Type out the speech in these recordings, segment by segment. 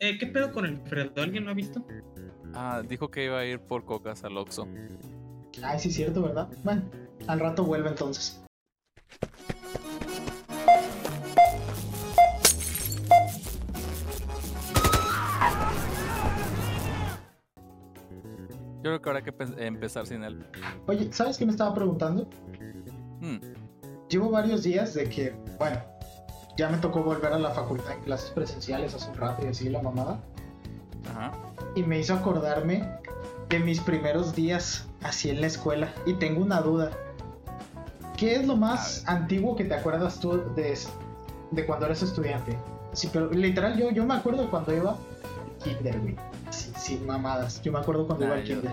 Eh, ¿Qué pedo con el Fredo? ¿Alguien lo ha visto? Ah, dijo que iba a ir por cocas al Oxxo. Ay, sí, cierto, ¿verdad? Bueno, al rato vuelve entonces. Yo creo que habrá que pe- empezar sin él. Oye, ¿sabes qué me estaba preguntando? Hmm, Llevo varios días de que, bueno, ya me tocó volver a la facultad en clases presenciales hace un rato y así la mamada. Ajá. Y me hizo acordarme de mis primeros días así en la escuela. Y tengo una duda. ¿Qué es lo más antiguo que te acuerdas tú de, de cuando eres estudiante? Sí, pero literal, yo, yo me acuerdo de cuando iba al kinder, güey. Sí, mamadas. Yo me acuerdo cuando Nah, iba al kinder.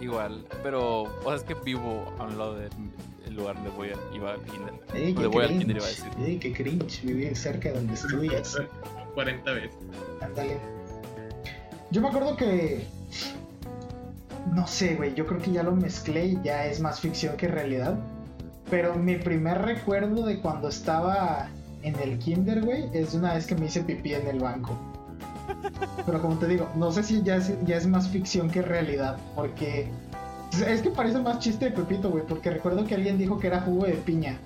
Igual, pero o sea, es que vivo a un lado del el lugar donde voy a, iba al kinder. Ey, Donde qué voy al cringe. kinder iba a decir. Ey, qué cringe vivir cerca de donde estudias. 40 veces. Ándale. Yo me acuerdo que. No sé, güey. Yo creo que ya lo mezclé y ya es más ficción que realidad. Pero mi primer recuerdo de cuando estaba en el kinder, güey, es de una vez que me hice pipí en el banco. Pero como te digo, no sé si ya es, ya es más ficción que realidad. Porque. Es que parece más chiste de Pepito, güey. Porque recuerdo que alguien dijo que era jugo de piña.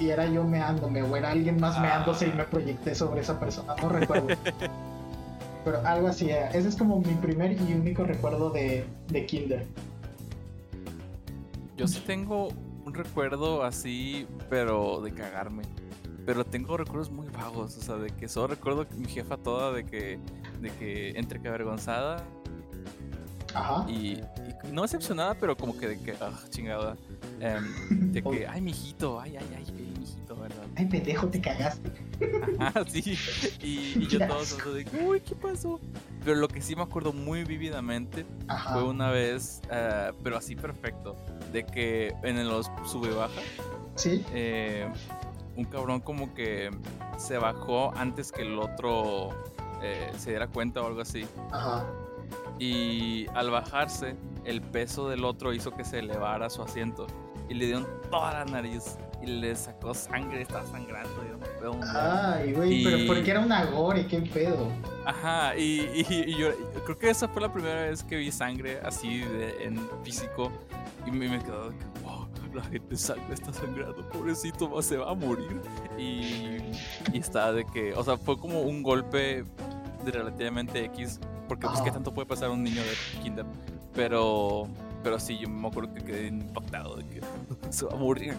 Y era yo meándome, o era alguien más Ah. meándose y me proyecté sobre esa persona. No recuerdo. Pero algo así era. Ese es como mi primer y único recuerdo de, de Kinder. Yo sí tengo un recuerdo así, pero de cagarme. Pero tengo recuerdos muy vagos, o sea, de que solo recuerdo que mi jefa toda de que, de que entre que avergonzada Ajá. y, y no decepcionada, pero como que de que, ah, chingada, em, de que, ay, mijito, ay, ay, ay, mijito, ¿verdad? Ay, pendejo, te cagaste. Ajá, sí. Y, y yo todo de, uy, ¿qué pasó? Pero lo que sí me acuerdo muy vívidamente Ajá. fue una vez, eh, pero así perfecto, de que en los sube y baja, Sí. eh, un cabrón como que se bajó antes que el otro eh, se diera cuenta o algo así. Ajá. Y al bajarse, el peso del otro hizo que se elevara su asiento. Y le dio en toda la nariz. Y le sacó sangre, estaba sangrando. y un. Ay, güey, Y- pero porque era un agore, qué pedo. Ajá, y, y- y yo creo que esa fue la primera vez que vi sangre así de- en físico. Y me, me quedó de que, wow, la gente sangre está sangrando, pobrecito, va- se va a morir. Y, y está de que, o sea, fue como un golpe de relativamente X. Porque, pues, ¿qué Ajá. tanto puede pasar a un niño de kinder? Pero, pero sí, yo me acuerdo que quedé impactado de que se va a morir.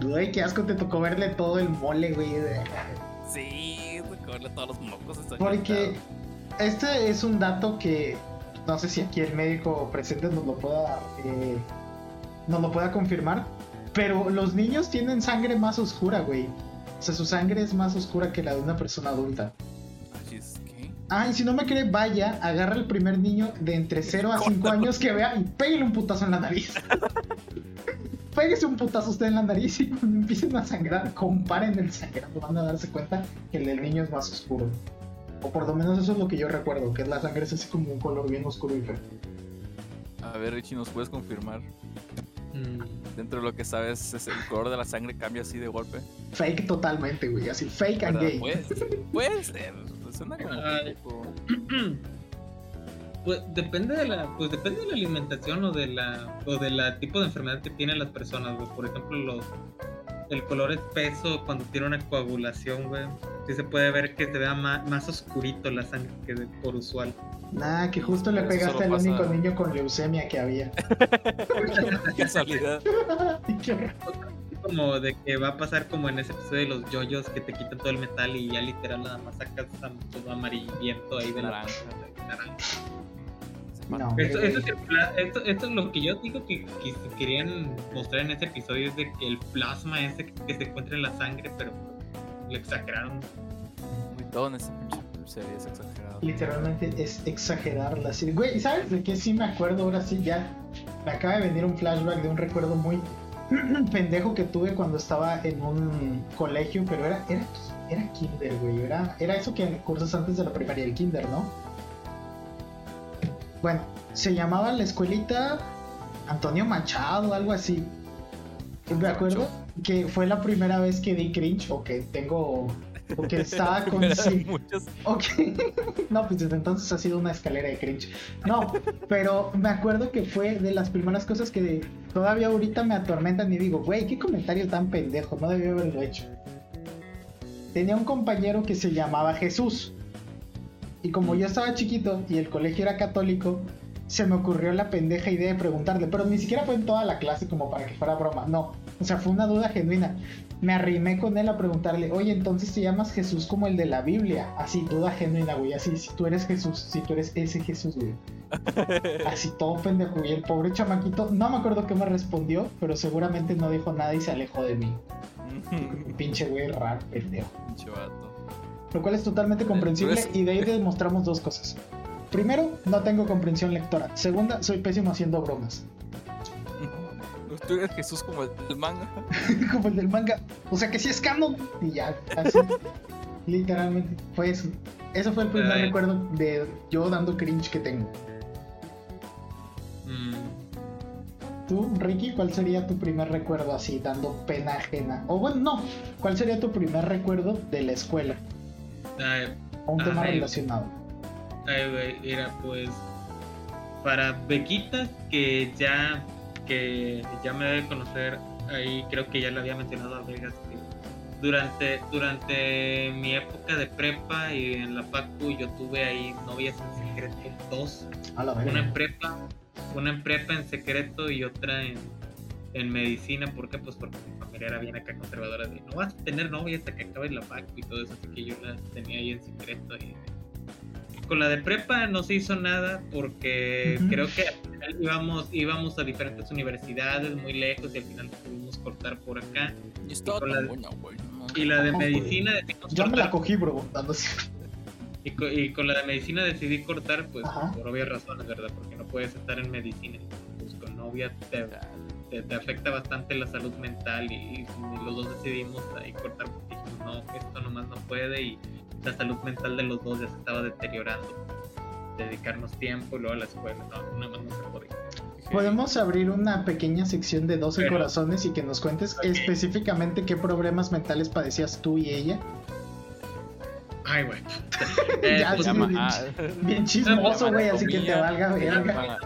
Güey, qué asco te tocó verle todo el mole, güey. de- Sí, recordarle todos los mocos. Porque este es un dato que no sé si aquí el médico presente nos lo pueda eh, nos lo pueda confirmar. Pero los niños tienen sangre más oscura, güey. O sea, su sangre es más oscura que la de una persona adulta. Así es que... Ah, y si no me cree, vaya, agarra al primer niño de entre 0 a 5 años que vea y pégale un putazo en la nariz. Péguese un putazo usted en la nariz y cuando empiecen a sangrar, comparen el sangrado, van a darse cuenta que el del niño es más oscuro. O por lo menos eso es lo que yo recuerdo, que la sangre es así como un color bien oscuro y feo. A ver, Richie, ¿nos puedes confirmar? Mm, Dentro de lo que sabes, ¿es el color de la sangre cambia así de golpe. Fake totalmente, güey, así fake and gay. Puede, puede ser. Suena como un poco... Pues depende de la, pues depende de la alimentación o de la, o de la tipo de enfermedad que tienen las personas, güey. Por ejemplo, los, el color espeso cuando tiene una coagulación, güey. Sí se puede ver que se vea ma- más, oscurito la sangre que de- por usual. Nah, que justo le Eso pegaste al pasa- único niño con leucemia que había. casualidad. Como de que va a pasar como en ese episodio de los yoyos que te quitan todo el metal y ya literal nada más sacas todo amarillento ahí de la Naranja. No. Esto, esto es el pla- esto- esto es lo que yo digo que, querían mostrar en ese episodio es de que el plasma ese que, que se encuentra en la sangre, pero lo exageraron. Muy todo en esta pinche serie es exagerado. Literalmente es exagerar la serie. Güey, ¿sabes de qué sí me acuerdo ahora sí ya? Me acaba de venir un flashback de un recuerdo muy pendejo que tuve cuando estaba en un colegio, pero era, era, era kinder, güey. Era, era eso que cursas antes de la primaria, el kinder, ¿no? Bueno, se llamaba la escuelita Antonio Machado, algo así. Me acuerdo que fue la primera vez que di cringe o que tengo Porque estaba con sí. muchas. Ok. No, pues desde entonces ha sido una escalera de cringe. No, pero me acuerdo que fue de las primeras cosas que todavía ahorita me atormentan y digo, güey, qué comentario tan pendejo, no debí haberlo hecho. Tenía un compañero que se llamaba Jesús. Y como yo estaba chiquito y el colegio era católico, se me ocurrió la pendeja idea de preguntarle, pero ni siquiera fue en toda la clase como para que fuera broma, no. O sea, fue una duda genuina. Me arrimé con él a preguntarle, oye, entonces te llamas Jesús como el de la Biblia. Así, duda genuina, güey. Así, si tú eres Jesús, si tú eres ese Jesús, güey. Así todo pendejo. Y el pobre chamaquito, no me acuerdo qué me respondió, pero seguramente no dijo nada y se alejó de mí. Pinche güey raro, pendejo. Pinche vato. Lo cual es totalmente comprensible y de ahí demostramos dos cosas. Primero, no tengo comprensión lectora. Segunda, soy pésimo haciendo bromas. Tú eres Jesús como el del manga. Como el del manga. O sea que sí es canon. Y ya, así. Literalmente. Fue eso. Eso fue el primer Ay. recuerdo de yo dando cringe que tengo. Mm, Tú, Ricky, ¿cuál sería tu primer recuerdo así, dando pena ajena? O bueno, no. ¿Cuál sería tu primer recuerdo de la escuela? Un tema Ay. relacionado. ay, mira, pues para Bequita, que ya que ya me debe conocer, ahí creo que ya le había mencionado a Vegas que durante durante mi época de prepa y en la facu yo tuve ahí novias en secreto dos, una en prepa, una en prepa en secreto y otra en, en medicina, ¿por qué? Pues porque familia era bien acá conservadora de no vas a tener novia hasta que acabes la facu y todo eso, así que yo las tenía ahí en secreto y con la de prepa no se hizo nada porque Ujú. creo que al final íbamos, íbamos a diferentes universidades muy lejos y al final tuvimos cortar por acá. Y estaba con la- buena, güey. no Y la de medicina decidimos Yo me la cogí, bro. Y, co- y con la de medicina decidí cortar, pues Ajá. por obvias razones, ¿verdad? Porque no puedes estar en medicina. Pues con novia te, te, te afecta bastante la salud mental y, y los dos decidimos ahí cortar dijimos, no, esto nomás no puede y la salud mental de los dos ya se estaba deteriorando. Dedicarnos tiempo y luego a la escuela, no, nada más no se podía. Podemos abrir una pequeña sección de 12 Pero- corazones y que nos cuentes Ok. específicamente qué problemas mentales padecías tú y ella. Ay, güey. Eh, Ya, pues, sí, bien, ah, bien chismoso, güey, así que te valga verga.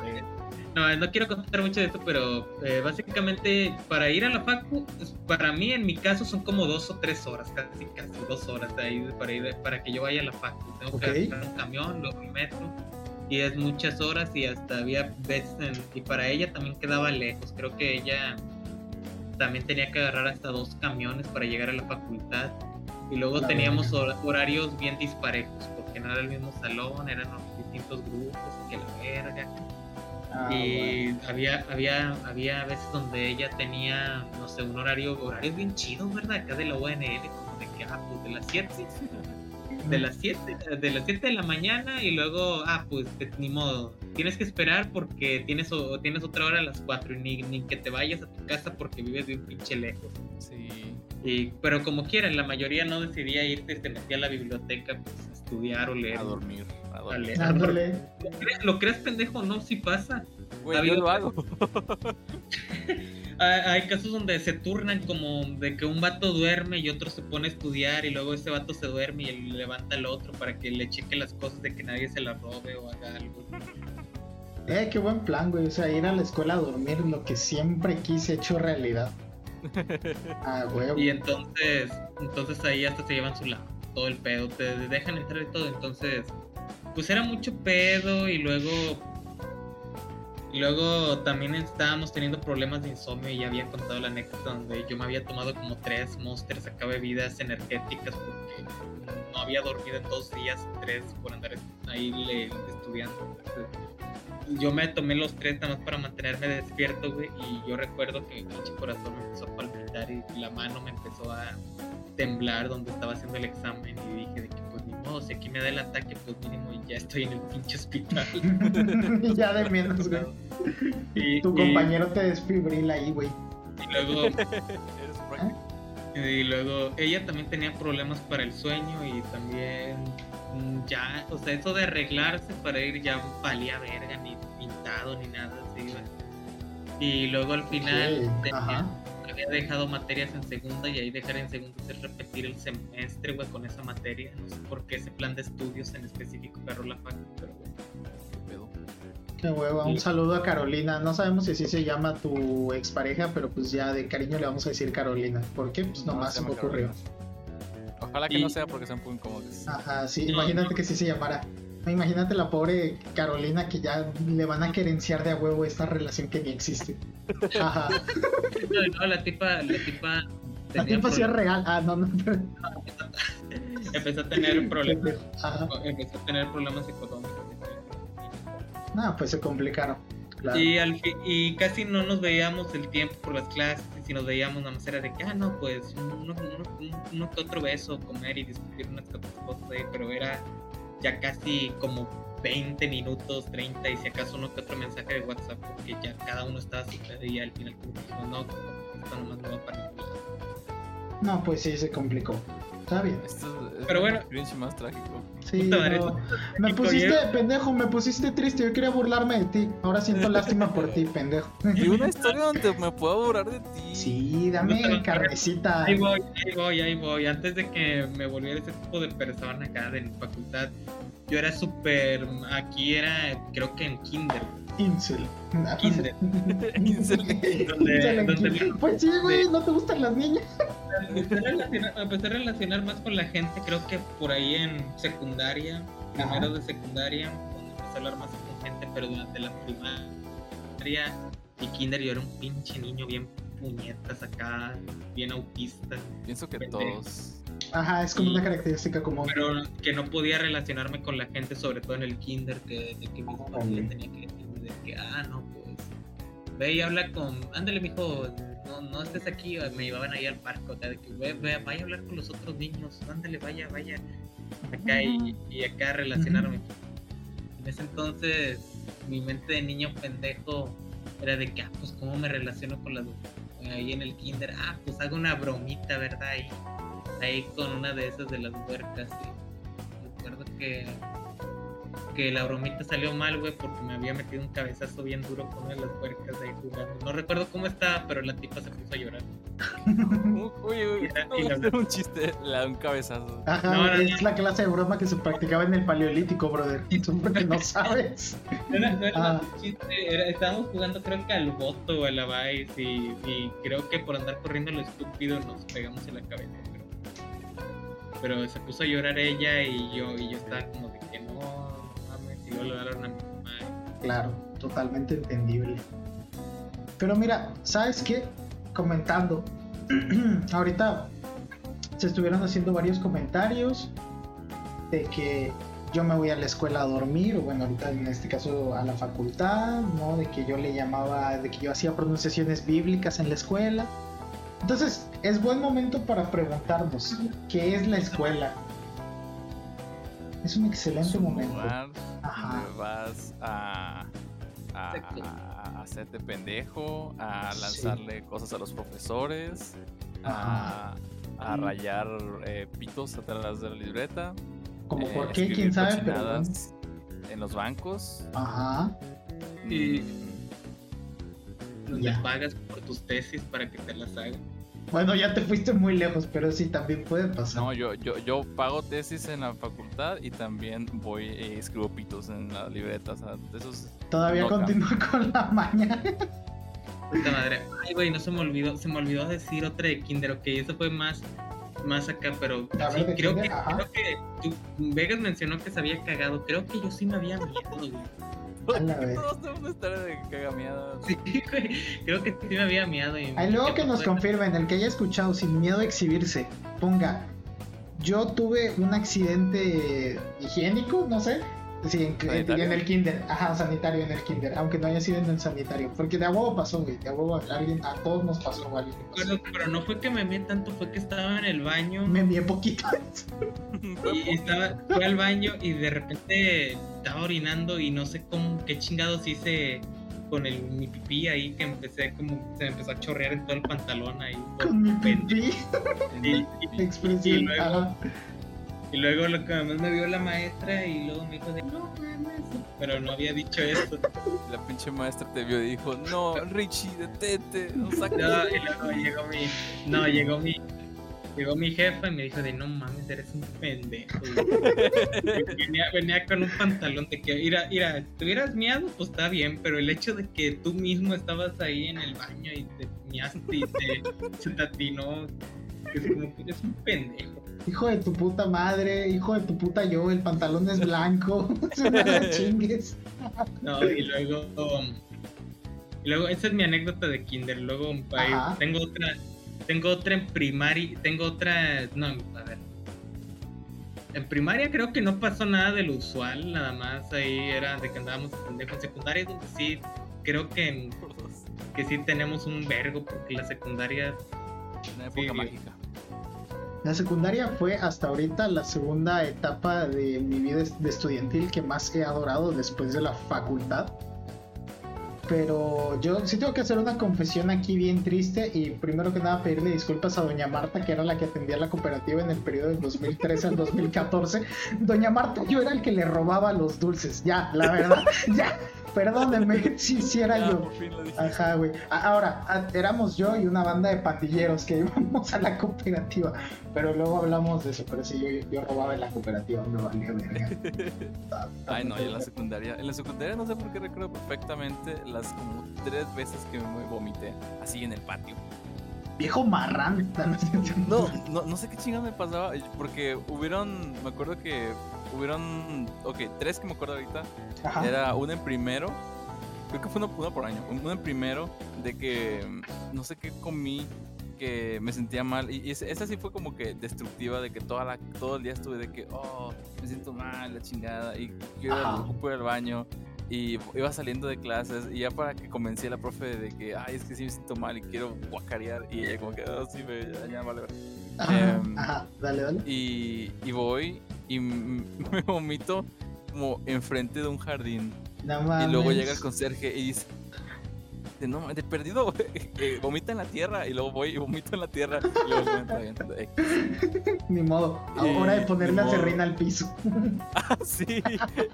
No, no quiero contar mucho de esto, pero eh, básicamente para ir a la facu, pues, para mí en mi caso son como dos o tres horas, casi casi dos horas de ahí para ir para que yo vaya a la facu. Tengo Ok. que agarrar un camión, luego el metro y es muchas horas y hasta había veces en- y para ella también quedaba lejos. Creo que ella también tenía que agarrar hasta dos camiones para llegar a la facultad y luego La teníamos hor- horarios bien disparejos porque no era el mismo salón, eran distintos grupos, que la verga. Ah, y bueno. había, había, había veces donde ella tenía, no sé, un horario, horarios bien chidos, ¿verdad? Acá de la UNL, como de que, ah, pues de las 7, de las 7, de las 7 de la mañana y luego, ah, pues ni modo, tienes que esperar porque tienes, o, tienes otra hora a las 4 y ni, ni que te vayas a tu casa porque vives bien pinche lejos. Sí. Y, pero como quieran, la mayoría no decidía irte, te metía a la biblioteca pues, a estudiar o leer. A dormir. A A dormir. leer. Ándale. ¿Lo crees, lo crees, pendejo? No, sí pasa. Güey, yo lo hago. Hay hay casos donde se turnan como de que un vato duerme y otro se pone a estudiar y luego ese vato se duerme y él levanta al otro para que le cheque las cosas de que nadie se las robe o haga algo. Eh, qué buen plan, güey. O sea, ir a la escuela a dormir, lo que siempre quise hecho realidad. Ah, güey. Y entonces, entonces ahí hasta se llevan su lado, todo el pedo, te dejan entrar y todo, entonces, pues era mucho pedo y luego, luego también estábamos teniendo problemas de insomnio y ya había contado la anécdota donde yo me había tomado como tres monsters acá bebidas energéticas porque no había dormido en dos días, tres por andar ahí estudiando. Yo me tomé los tres nada más para mantenerme despierto, güey, y yo recuerdo que mi pinche corazón me empezó a palpitar y la mano me empezó a temblar donde estaba haciendo el examen y dije de que modo, si aquí me da el ataque, pues mínimo ya estoy en el pinche hospital. ya de menos, güey. y, Tu y- compañero te desfibrila ahí, güey. y luego. Y luego ella también tenía problemas para el sueño y también mm, ya, o sea, eso de arreglarse para ir ya valía verga, ni pintado ni nada así, güey. Y luego al final tenía- ajá. Había dejado materias en segunda y ahí dejar en segunda es repetir el semestre, güey, con esa materia. No sé por qué ese plan de estudios en específico agarró la fac, pero bueno. ¿Qué pedo? Qué hueva, un saludo a Carolina. No sabemos si así se llama tu expareja, pero pues ya de cariño le vamos a decir Carolina. ¿Por qué? Pues No, nomás se se me ocurrió. Carolina. Ojalá que Y- no sea porque sean muy incómodos. Ajá, sí, No, imagínate no. que sí se llamara. Imagínate la pobre Carolina que ya le van a querenciar de a huevo esta relación que ni existe. Ajá. No, no, la tipa, la tipa. La tenía tipa sí es real. Ah, no, no. Empezó a tener problemas. Ajá. Empezó a tener problemas económicos. No, pues se complicaron. Claro. Y, al fi- y casi no nos veíamos el tiempo por las clases, y si nos veíamos nada más era de que, ah, no, pues uno, uno- uno que otro beso, comer y discutir unas cosas, ahí, pero era ya casi como 20 minutos, 30 y si acaso uno que otro mensaje de WhatsApp, porque ya cada uno estaba así y al final como que no, esto nomás no va para ningún lado. No, pues sí se complicó. Está bien. Esto es Pero el bueno. más trágico. Sí, no. Me pusiste, yo- pendejo, me pusiste triste. Yo quería burlarme de ti. Ahora siento lástima por ti, pendejo. Y una historia donde me puedo burlar de ti. Sí, dame carnecita. Ahí voy, ahí voy, ahí voy. Antes de que me volviera ese tipo de persona acá de la facultad, yo era súper. Aquí era, creo que en Kinder. Incel. Kinder. Incel. Donde- donde-. Pues sí, güey, ¿no te gustan las niñas? Me empecé, a relacionar, me empecé a relacionar más con la gente, creo que por ahí en secundaria, primero de secundaria, donde empecé a hablar más con gente, pero durante la primaria y kinder yo era un pinche niño bien puñetas acá, bien autista, Pienso que Pendejo. todos. Ajá, es como Y- una característica común. pero que no podía relacionarme con la gente, sobre todo en el kinder, que, de que mi familia tenía que decirme de que, ah, no, pues, ve y habla con, ándale, mijo, no, no estés aquí, me llevaban ahí al parque, acá, de que, ve, ve, vaya a hablar con los otros niños, ándale, vaya, vaya, acá y, y acá relacionarme. En ese entonces, mi mente de niño pendejo era de que, ah, pues, ¿cómo me relaciono con las ahí en el kinder? Ah, pues hago una bromita, ¿verdad? Ahí, ahí con una de esas de las huercas. Y recuerdo que, que la bromita salió mal, güey, porque me había metido un cabezazo bien duro con una de las huercas ahí jugando. No recuerdo cómo estaba, pero la tipa se puso a llorar. Oye, oye, Y la- no la- un chiste, le da un cabezazo. Ajá, No, no, es la clase de broma que se practicaba en el paleolítico, brother. Y tú porque no sabes. No era, no era Ah. un chiste, era- estábamos jugando creo que al voto o a la Vice y, y creo que por andar corriendo lo estúpido nos pegamos en la cabeza. Pero, se puso a llorar ella y yo y yo estaba como de que no, mames, y luego le hablaron a mi mamá. Claro, totalmente entendible. Pero mira, ¿sabes qué? Comentando. Ahorita se estuvieron haciendo varios comentarios de que yo me voy a la escuela a dormir, o bueno, ahorita en este caso a la facultad, ¿no? De que yo le llamaba, de que yo hacía pronunciaciones bíblicas en la escuela. Entonces, es buen momento para preguntarnos, ¿qué es la escuela? Es un excelente Es un momento. lugar Ajá. donde vas a, a, a hacerte pendejo, a Sí. lanzarle cosas a los profesores, a, a Mm. rayar eh, pitos atrás de la libreta. Como eh, por qué, quién sabe, pero en los bancos. Ajá. Y- Mm, donde Ya. pagas por tus tesis para que te las hagan. Bueno, ya te fuiste muy lejos, pero sí, también puede pasar. No, yo, yo, yo pago tesis en la facultad y también voy y escribo pitos en la libreta. O sea, de esos Todavía no continúa con la maña. Puta madre. Ay, güey, no se me olvidó, se me olvidó decir otra de Kinder, ok, eso fue más, más acá, pero sí, ver, de creo, Kinder, que, creo que tú- Vegas mencionó que se había cagado, creo que yo sí me había miedo, güey. A la vez. Todos tenemos una historia de cagamiada. Sí, güey, creo que sí me había miado. Y Ahí luego ¿qué que nos confirmen, el que haya escuchado sin miedo a exhibirse, ponga, yo tuve un accidente higiénico, no sé. Sí, en, en- ¿Sanitario? en el kinder, ajá, sanitario en el kinder, aunque no haya sido en el sanitario, porque de a huevo pasó, güey, de a huevo alguien, a todos nos pasó, güey. Pero, pero no fue que me mié tanto, fue que estaba en el baño Me mié poquito. y estaba, fue al baño y de repente estaba orinando y no sé cómo, qué chingados hice con el, mi pipí ahí que empecé como, se me empezó a chorrear en todo el pantalón ahí. Con mi pipí, Y- y- y expresión, luego- ajá. Y luego lo que más me vio la maestra y luego me dijo de, no mames, pero no había dicho eso. La pinche maestra te vio y dijo, no, Richie, detente, no saques. No, y luego llegó mi, no, llegó mi, llegó mi jefa y me dijo de, no mames, eres un pendejo. güey". venía, venía con un pantalón de que, mira, mira, si tuvieras miado, pues está bien, pero el hecho de que tú mismo estabas ahí en el baño y te miaste y te, se te atinó, es como que eres un pendejo. Hijo de tu puta madre, hijo de tu puta yo, el pantalón es blanco. me chingues. No, y luego. y luego, esa es mi anécdota de Kinder. Luego, Ajá. tengo otra. Tengo otra en primaria. Tengo otra. No, a ver. En primaria creo que no pasó nada de lo usual. Nada más ahí era de que andábamos de pendejo. En secundaria, donde sí. Creo que, en- que sí tenemos un vergo. Porque la secundaria. Una Sí, época güey. mágica. La secundaria fue hasta ahorita la segunda etapa de mi vida de estudiantil que más he adorado después de la facultad. Pero yo sí tengo que hacer una confesión aquí bien triste y primero que nada pedirle disculpas a doña Marta, que era la que atendía la cooperativa en el periodo del 2013 al 2014. Doña Marta, yo era el que le robaba los dulces, ya, la verdad, ya, perdónenme si hiciera Ya, yo. Ajá, güey. Ahora, éramos yo y una banda de pandilleros que íbamos a la cooperativa. Pero luego hablamos de eso. Pero sí, yo, yo robaba en la cooperativa, me valía verga. Ay, no, yo en la secundaria. En la secundaria no sé por qué recuerdo perfectamente las como tres veces que me vomité así en el patio. Viejo marrán. No, no, no sé qué chingada me pasaba, porque hubieron, me acuerdo que hubieron, ok, tres que me acuerdo ahorita. Ajá. Era una en primero, creo que fue una, una por año, una en primero de que no sé qué comí, que me sentía mal. Y, esa sí fue como que destructiva, de que toda la, todo el día estuve de que, oh, me siento mal, la chingada, y yo iba, al baño. Y iba saliendo de clases y ya para que convencí a la profe de que, ay, es que sí me siento mal y quiero guacarear. Y ella como que, oh, sí, me, ya, ya vale. ver". Ajá, em, ajá, dale, dale. Y, y voy y me vomito como enfrente de un jardín. No Y luego llega el conserje y dice, de, no, de perdido, eh, vomita en la tierra. Y luego voy y vomito en la tierra. Y luego "Bueno, está bien, eh". Ni modo. Y- Hora de poner la serrina al piso. Ah, sí,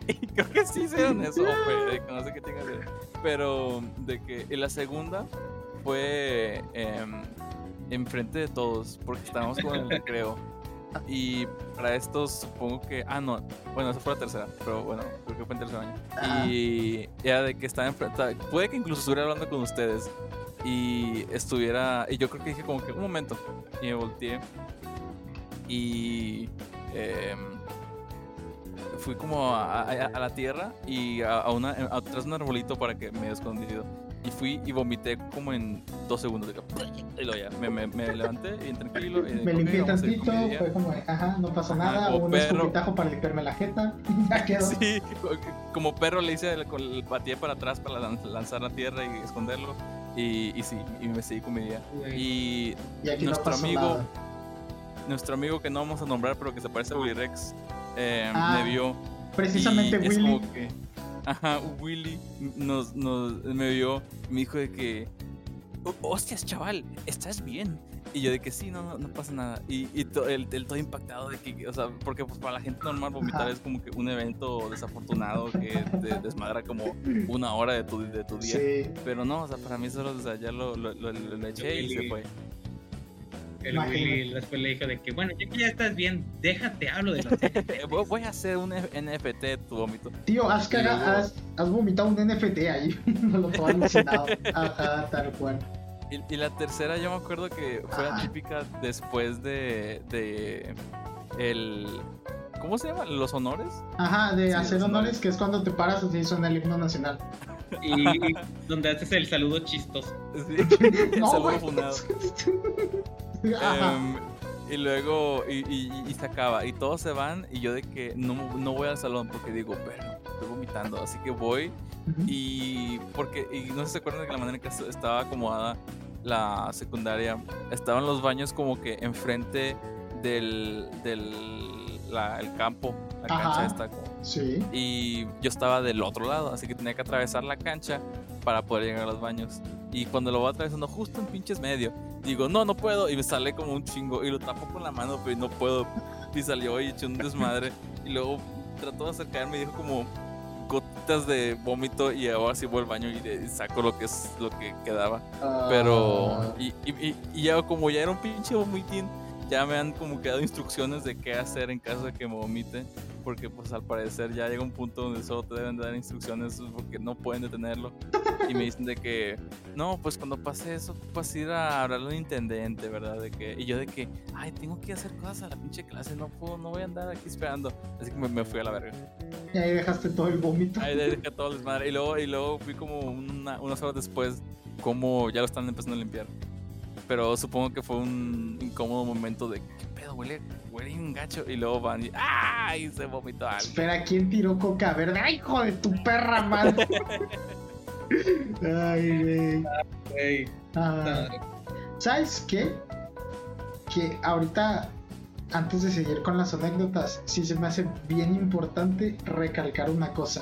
y creo que sí hicieron eso, pues, no sé qué tenga que ver. Pero de que y la segunda fue em, enfrente de todos, porque estábamos con el recreo. Y para esto supongo que. Ah, no. Bueno, esa fue la tercera. Pero bueno, creo que fue en tercer año. Y era de que estaba enfrente. Puede que incluso estuviera hablando con ustedes. Y estuviera. Y yo creo que dije como que un momento. Y me volteé. Y. em, fui como a, a- a la tierra y a, a una, atrás de un arbolito para que me escondido. Y fui y vomité como en dos segundos. Y luego ya, me, me, me levanté bien tranquilo. Y de, Me "Ok, limpié tantito, con mi día". fue como, ajá, no pasó Ajá, nada, como un perro. escupitajo para limpiarme la jeta, ya quedó. Sí, como perro le hice el, el pateé para atrás para lan- lanzar la tierra y esconderlo. Y, y sí, y me seguí con mi día. Y Y aquí no nuestro pasó amigo, nada. nuestro amigo que no vamos a nombrar, pero que se parece a Willy Rex, eh, Ah, me vio. Precisamente es Willy. como que, ajá, Willy nos, nos, me vio me dijo de que, "Oh, hostias, chaval, ¿estás bien? Y yo de que sí, no, no, no pasa nada. Y, y to- el, el todo impactado de que, o sea, porque pues para la gente normal vomitar es como que un evento desafortunado que te desmadra como una hora de tu, de tu día. Sí, Pero no, o sea, para mí solo, o sea, ya lo, lo, lo- lo- eché y se fue. El Imagínate. Willy después le dijo de que, bueno, ya que ya estás bien, déjate, hablo de los Eh, voy- Voy a hacer un NFT de tu vómito. tío, has, Y caga- luego- has, has vomitado un NFT ahí, no lo todo alucinado. Ajá, tal cual. Y, y la tercera yo me acuerdo que fue la típica después de, de el ¿cómo se llama? Los honores. Ajá, de Sí, hacer los honores, que es cuando te paras así suena el himno nacional. Y donde haces el saludo chistoso. Sí, el No, saludo güey. funado. Em, y luego y, y- y se acaba y todos se van y yo de que no, no voy al salón porque digo, pero estoy vomitando, así que voy. Y porque, y no sé si se acuerdan de que la manera en que est- estaba acomodada la secundaria, estaban los baños como que enfrente del, del la- el campo, la Ajá. cancha esta. como- Sí. Y yo estaba del otro lado, así que tenía que atravesar la cancha para poder llegar a los baños. Y cuando lo voy atravesando justo en pinches medio, digo, no, no puedo, y me sale como un chingo, y lo tapo con la mano, pero no puedo. y salió y echó un desmadre. Y luego trató de acercarme y dijo como gotitas de vómito y ahora sí voy al baño y le saco lo que es lo que quedaba. Pero, Ah, y, y, y ya como ya era un pinche vomitín, ya me han como quedado instrucciones de qué hacer en caso de que me vomite. Porque pues al parecer ya llega un punto donde solo te deben dar instrucciones porque no pueden detenerlo. Y me dicen de que, no, pues cuando pase eso, vas a ir a hablarle al intendente, ¿verdad? De que, y yo de que, ay, tengo que hacer cosas a la pinche clase, no puedo, no voy a andar aquí esperando. Así que me, me fui a la verga. Y ahí dejaste todo el vómito. Ahí dejé todo el desmadre. Y luego, y luego fui como una- unas horas después, como ya lo están empezando a limpiar. Pero supongo que fue un incómodo momento de, ¿qué pedo? Huele, huele un gacho. Y luego van y, ¡ay! Se vomitó alguien. Espera, ¿quién tiró coca verde? ¡Ay, hijo de tu perra madre! Ay, güey. Güey, Ah, ¿Sabes qué? Que ahorita, antes de seguir con las anécdotas, sí se me hace bien importante recalcar una cosa.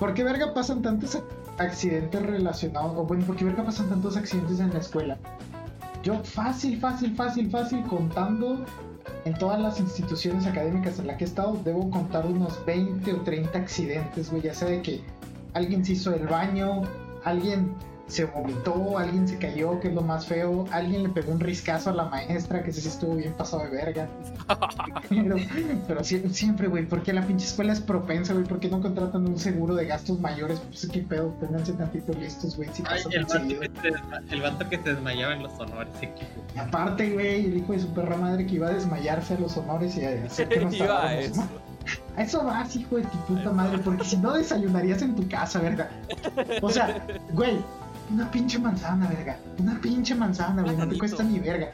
¿Por qué verga pasan tantos ac- accidentes relacionados? O bueno, ¿por qué verga pasan tantos accidentes en la escuela? Yo fácil, fácil, fácil, fácil, contando en todas las instituciones académicas en las que he estado, debo contar unos 20 o 30 accidentes, güey, ya sea de que alguien se hizo el baño, alguien se vomitó, alguien se cayó, que es lo más feo, alguien le pegó un riscazo a la maestra, que sí estuvo bien pasado de verga. pero pero sie- siempre, güey, porque la pinche escuela es propensa, güey? ¿Por qué no contratan un seguro de gastos mayores? Pues qué pedo, ténganse tantito listos, güey, si Ay, pasa el, vato el vato que se desmayaba en los honores, equipo. Y aparte, güey, el hijo de su perra madre que iba a desmayarse a los honores y a hacer que nos Iba a tardáramos, eso. ¿no? A eso vas, hijo de tu puta madre, porque si no desayunarías en tu casa, verga. O sea, güey, una pinche manzana, verga. Una pinche manzana, güey, no te cuesta ni verga.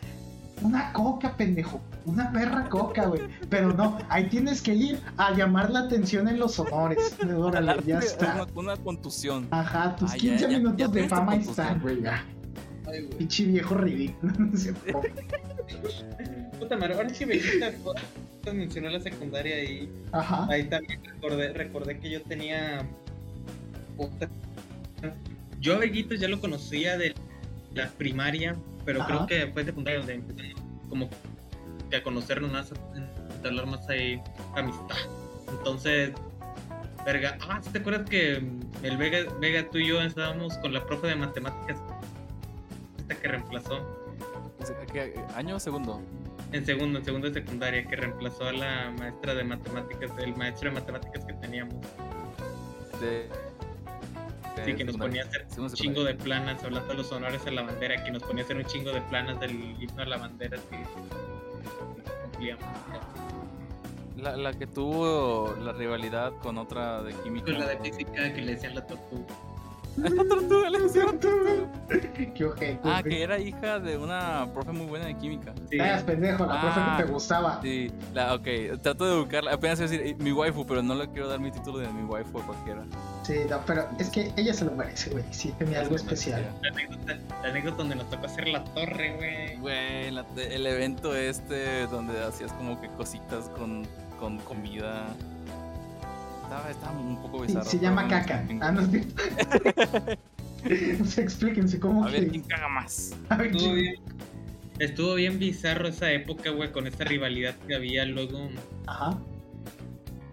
Una coca, pendejo. Una perra coca, güey. Pero no, ahí tienes que ir a llamar la atención en los honores. Órale, ya está. Una, una contusión. Ajá, tus Ay, ya, 15 ya, ya minutos de fama están, güey. ya. Ay, güey. Pinche viejo ridículo. No cierto. Puta madre, ahora que me dijiste, mencionó la secundaria y Ajá. ahí también recordé, recordé que yo tenía. Yo a Veguitos ya lo conocía de la primaria, pero Ajá. creo que fue secundaria donde empecé como que a conocernos más, a entablar más ahí amistad. Entonces, verga, ah, ¿sí ¿te acuerdas que el Vega, Vega, tú y yo estábamos con la profe de matemáticas esta que reemplazó? ¿Qué, ¿Año o segundo? En segundo, en segundo de secundaria, que reemplazó a la maestra de matemáticas, el maestro de matemáticas que teníamos. De, Sí, que nos ponía a hacer un chingo de planas, hablando de los honores a la bandera, que nos ponía a hacer un chingo de planas del himno a la bandera, que cumplíamos. La, la que tuvo la rivalidad con otra de química. Con la de física que le decían la tortuga. La tortuga, le decían tortuga. Qué ojete. Ah, que era hija de una profe muy buena de química. Sí, Estás pendejo, la profe Ah, que te gustaba. Sí, la, ok, trato de educarla. Apenas iba a decir mi waifu, pero no le quiero dar mi título de mi waifu a cualquiera. Sí, no, pero es que ella se lo merece, güey. Sí, tenía algo especial. la anécdota, la anécdota donde nos tocó hacer la torre, güey. Güey, la- el evento este donde hacías como que cositas con, con comida. Estaba, estaba un poco bizarro. se llama caca. Ah, no es cierto. No sé, explíquense cómo A ver. ¿quién caga más? A ver, Estuvo ¿quién- bien, estuvo bien bizarro esa época, güey, con esta rivalidad que había. Luego Ajá.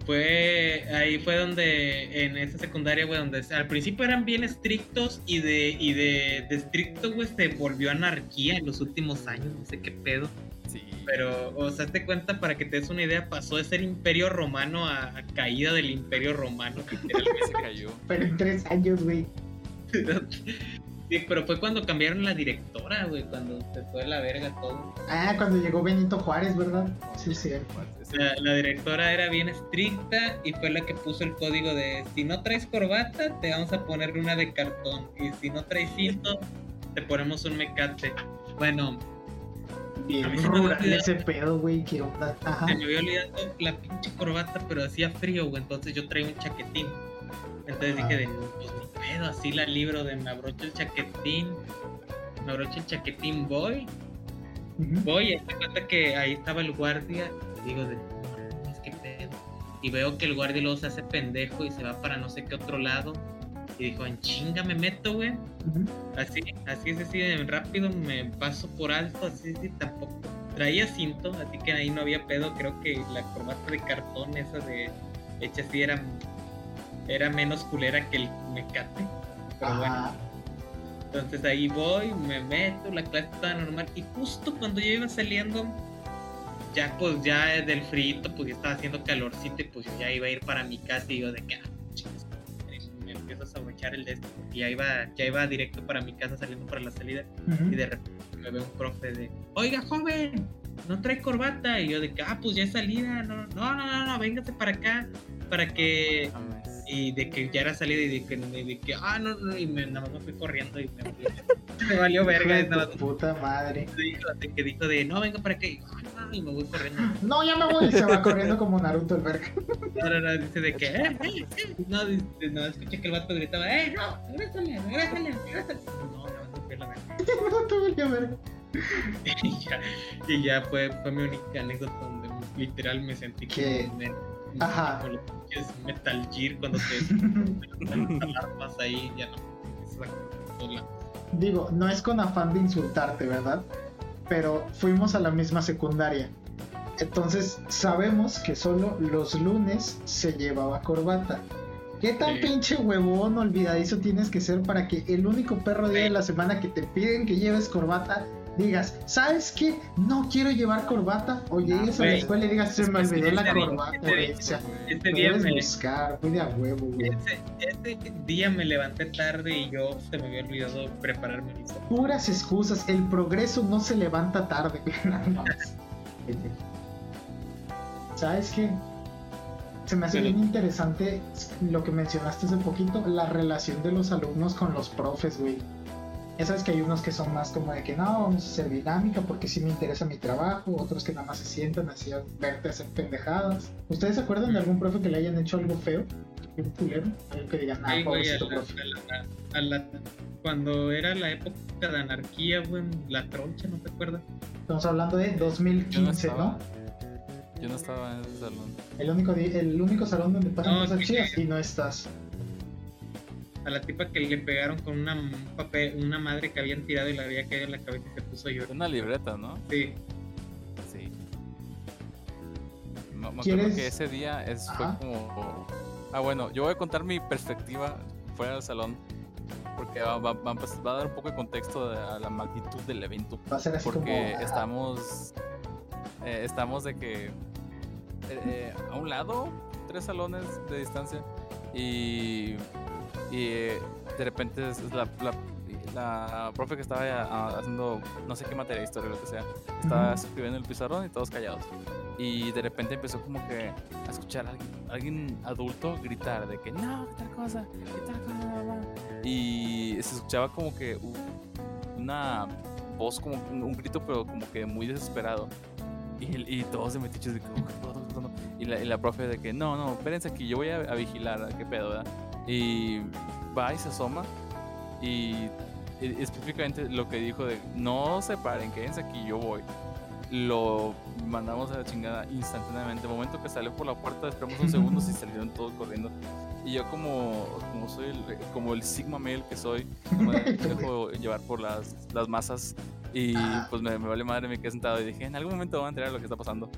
fue ahí fue donde en esa secundaria, güey, donde al principio eran bien estrictos y de y de, de estricto, güey, se volvió anarquía en los últimos años, no sé qué pedo. Sí. Pero, o sea, te cuenta para que te des una idea, pasó de ser imperio romano a, a caída del imperio romano, literalmente. se cayó. Pero en tres años, güey. Sí, pero fue cuando cambiaron la directora, güey, cuando se fue a la verga todo. Ah, cuando llegó Benito Juárez, ¿verdad? Sí, sí. La, la directora era bien estricta y fue la que puso el código de si no traes corbata, te vamos a poner una de cartón. Y si no traes cinto, te ponemos un mecate. Bueno, Bien rural ese pedo, güey. Qué onda. Ajá. se me había olvidado la pinche corbata, pero hacía frío, güey. Entonces yo traía un chaquetín. Entonces Ah. dije, de, pues ni pedo, así la libro de me abrocho el chaquetín. Me abrocho el chaquetín, voy. Ujú. Voy, y te cuenta que ahí estaba el guardia. Y digo, de, es que pedo. Y veo que el guardia luego se hace pendejo y se va para no sé qué otro lado. Y dijo, en chinga me meto, güey. Así, así es así rápido, me paso por alto, así, así, tampoco. traía cinto, así que ahí no había pedo. Creo que la corbata de cartón, esa de hecha así, era, era menos culera que el mecate. Pero bueno. Entonces ahí voy, me meto, la clase estaba normal. Y justo cuando yo iba saliendo, ya pues ya del frío, pues ya estaba haciendo calorcito y pues yo ya iba a ir para mi casa y yo de que, ah, chingas, a aprovechar el de esto. Y ya iba, ya iba directo para mi casa saliendo para la salida. Ujú. Y de repente me ve un profe de, oiga joven, no trae corbata. Y yo de que, ah, pues ya es salida, no, no, no, no, no, véngase para acá, para que y de que ya era salida y de que, de que ah, no, no, y me, nada más me fui corriendo y me, me valió verga. Hijo de nada tu más puta madre. de que dijo de, no, venga para acá, y, ah, y me voy corriendo. No, ya me voy se va corriendo como Naruto el verga. No, no, no, dice de que, eh, eh, eh. no, dice, no, escuché que el vato gritaba, eh, no, regrésale, regrésale, regrésale. No, no, no, fue la verga. Y ya, y ya fue, fue mi única anécdota donde literal me sentí me, Ajá. como los pinches Metal Gear cuando te alarmas ahí, ya no. Digo, no es con afán de insultarte, ¿verdad? Pero fuimos a la misma secundaria. Entonces sabemos que solo los lunes se llevaba corbata. ¿Qué tan Sí. pinche huevón olvidadizo tienes que ser para que el único perro día de la semana que te piden que lleves corbata digas, ¿sabes qué? No quiero llevar corbata. O llegues a la güey. escuela y digas, se me Es que olvidó la corbata, ese güey. día- O sea, Este día, debes me, buscar, muy de a huevo, güey. ese, ese día me levanté tarde y yo se me había olvidado preparar mi lista. Puras excusas, el progreso no se levanta tarde. ¿Sabes qué? Se me hace bien interesante lo que mencionaste hace poquito, la relación de los alumnos con los profes, güey. Ya sabes que hay unos que son más como de que no, vamos a hacer dinámica porque sí me interesa mi trabajo, otros que nada más se sientan así a verte hacer pendejadas. ¿Ustedes se acuerdan de algún profe que le hayan hecho algo feo? ¿Un culero? Algo que digan, ah, pobrecito profe. a la- a la- cuando era la época de anarquía, güey, la troncha, ¿no te acuerdas? Estamos hablando de Yo no 2015, estaba. ¿no? Yo no estaba en ese salón. El único, el único salón donde pasan No, cosas chidas y no estás. A la tipa que le pegaron con una un papel, una madre que habían tirado y le había caído en la cabeza y se puso a llorar. Una libreta, ¿no? Sí, Sí. Me, me acuerdo que ese día es, fue como... Ah, bueno, yo voy a contar mi perspectiva fuera del salón. Porque va, va- va va a dar un poco de contexto de- a la magnitud del evento. Va a ser así Porque como. estamos... eh, estamos de que... eh, eh, a un lado, tres salones de distancia. Y... Y de repente es la, la, la profe que estaba ah, haciendo no sé qué materia, historia, lo que sea, estaba escribiendo en el pizarrón y todos callados. Y de repente empezó como que a escuchar a alguien, alguien adulto gritar de que no, qué tal cosa, qué tal cosa, bla, bla". Y se escuchaba como que una voz, como un, grito, pero como que muy desesperado. Y, y todos de metiches de que, "Oh, ¿qué pedo, qué pedo?". y, la, y la profe de que no, no, espérense aquí, yo voy a, a vigilar, qué pedo, ¿verdad? Y va y se asoma y, y específicamente lo que dijo de no se paren, quédense aquí, yo voy. Lo mandamos a la chingada instantáneamente. momento que salió por la puerta, esperamos unos segundos y salieron todos corriendo. Y yo como, como soy el, como el Sigma Male que soy, me dejo llevar por las, las masas. Y Ajá. pues me, me vale madre, me quedé sentado y dije, en algún momento van a enterar lo que está pasando.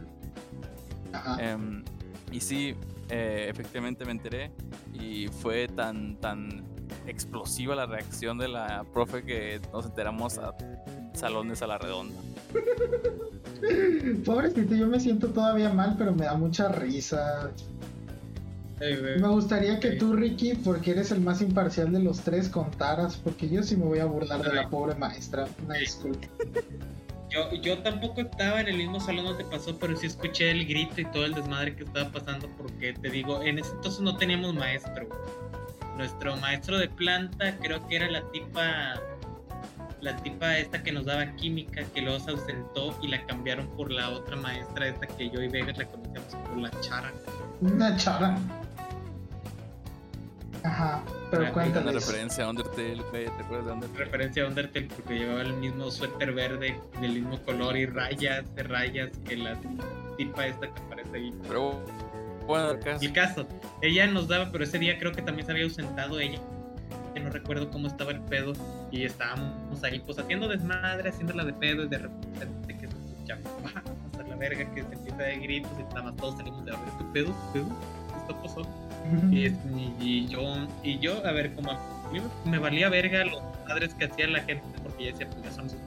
Em, y sí, eh, efectivamente me enteré y fue tan, tan explosiva la reacción de la profe que nos enteramos a salones a la redonda. Pobrecito, yo me siento todavía mal, pero me da mucha risa. Me gustaría que tú, Ricky, porque eres el más imparcial de los tres, contaras, porque yo sí me voy a burlar de la pobre maestra. Una disculpa. Yo, yo tampoco estaba en el mismo salón donde pasó, pero sí escuché el grito y todo el desmadre que estaba pasando, porque te digo, en ese entonces no teníamos maestro. Nuestro maestro de planta creo que era la tipa, la tipa esta que nos daba química, que luego se ausentó y la cambiaron por la otra maestra esta que yo y Vegas la conocíamos por la Chara. Una chara. Ajá, pero Una cuéntales. referencia a Undertale, güey, ¿te acuerdas de Undertale? Referencia a Undertale porque llevaba el mismo suéter verde, del mismo color y rayas de rayas que la tipa esta que aparece ahí. Pero bueno, el caso, El caso, ella nos daba, pero ese día creo que también se había ausentado ella. Que no recuerdo cómo estaba el pedo. Y estábamos ahí, pues haciendo desmadre, haciéndola de pedo. Y de repente que se ya, hasta la verga, que se empieza de gritos y nada más todos salimos de a ver, ¿qué pedo? ¿Qué pedo? ¿Qué está pasando? Y, y, yo, y yo, a ver, como me valía verga los padres que hacía la gente, porque ya decía, pues ya son sus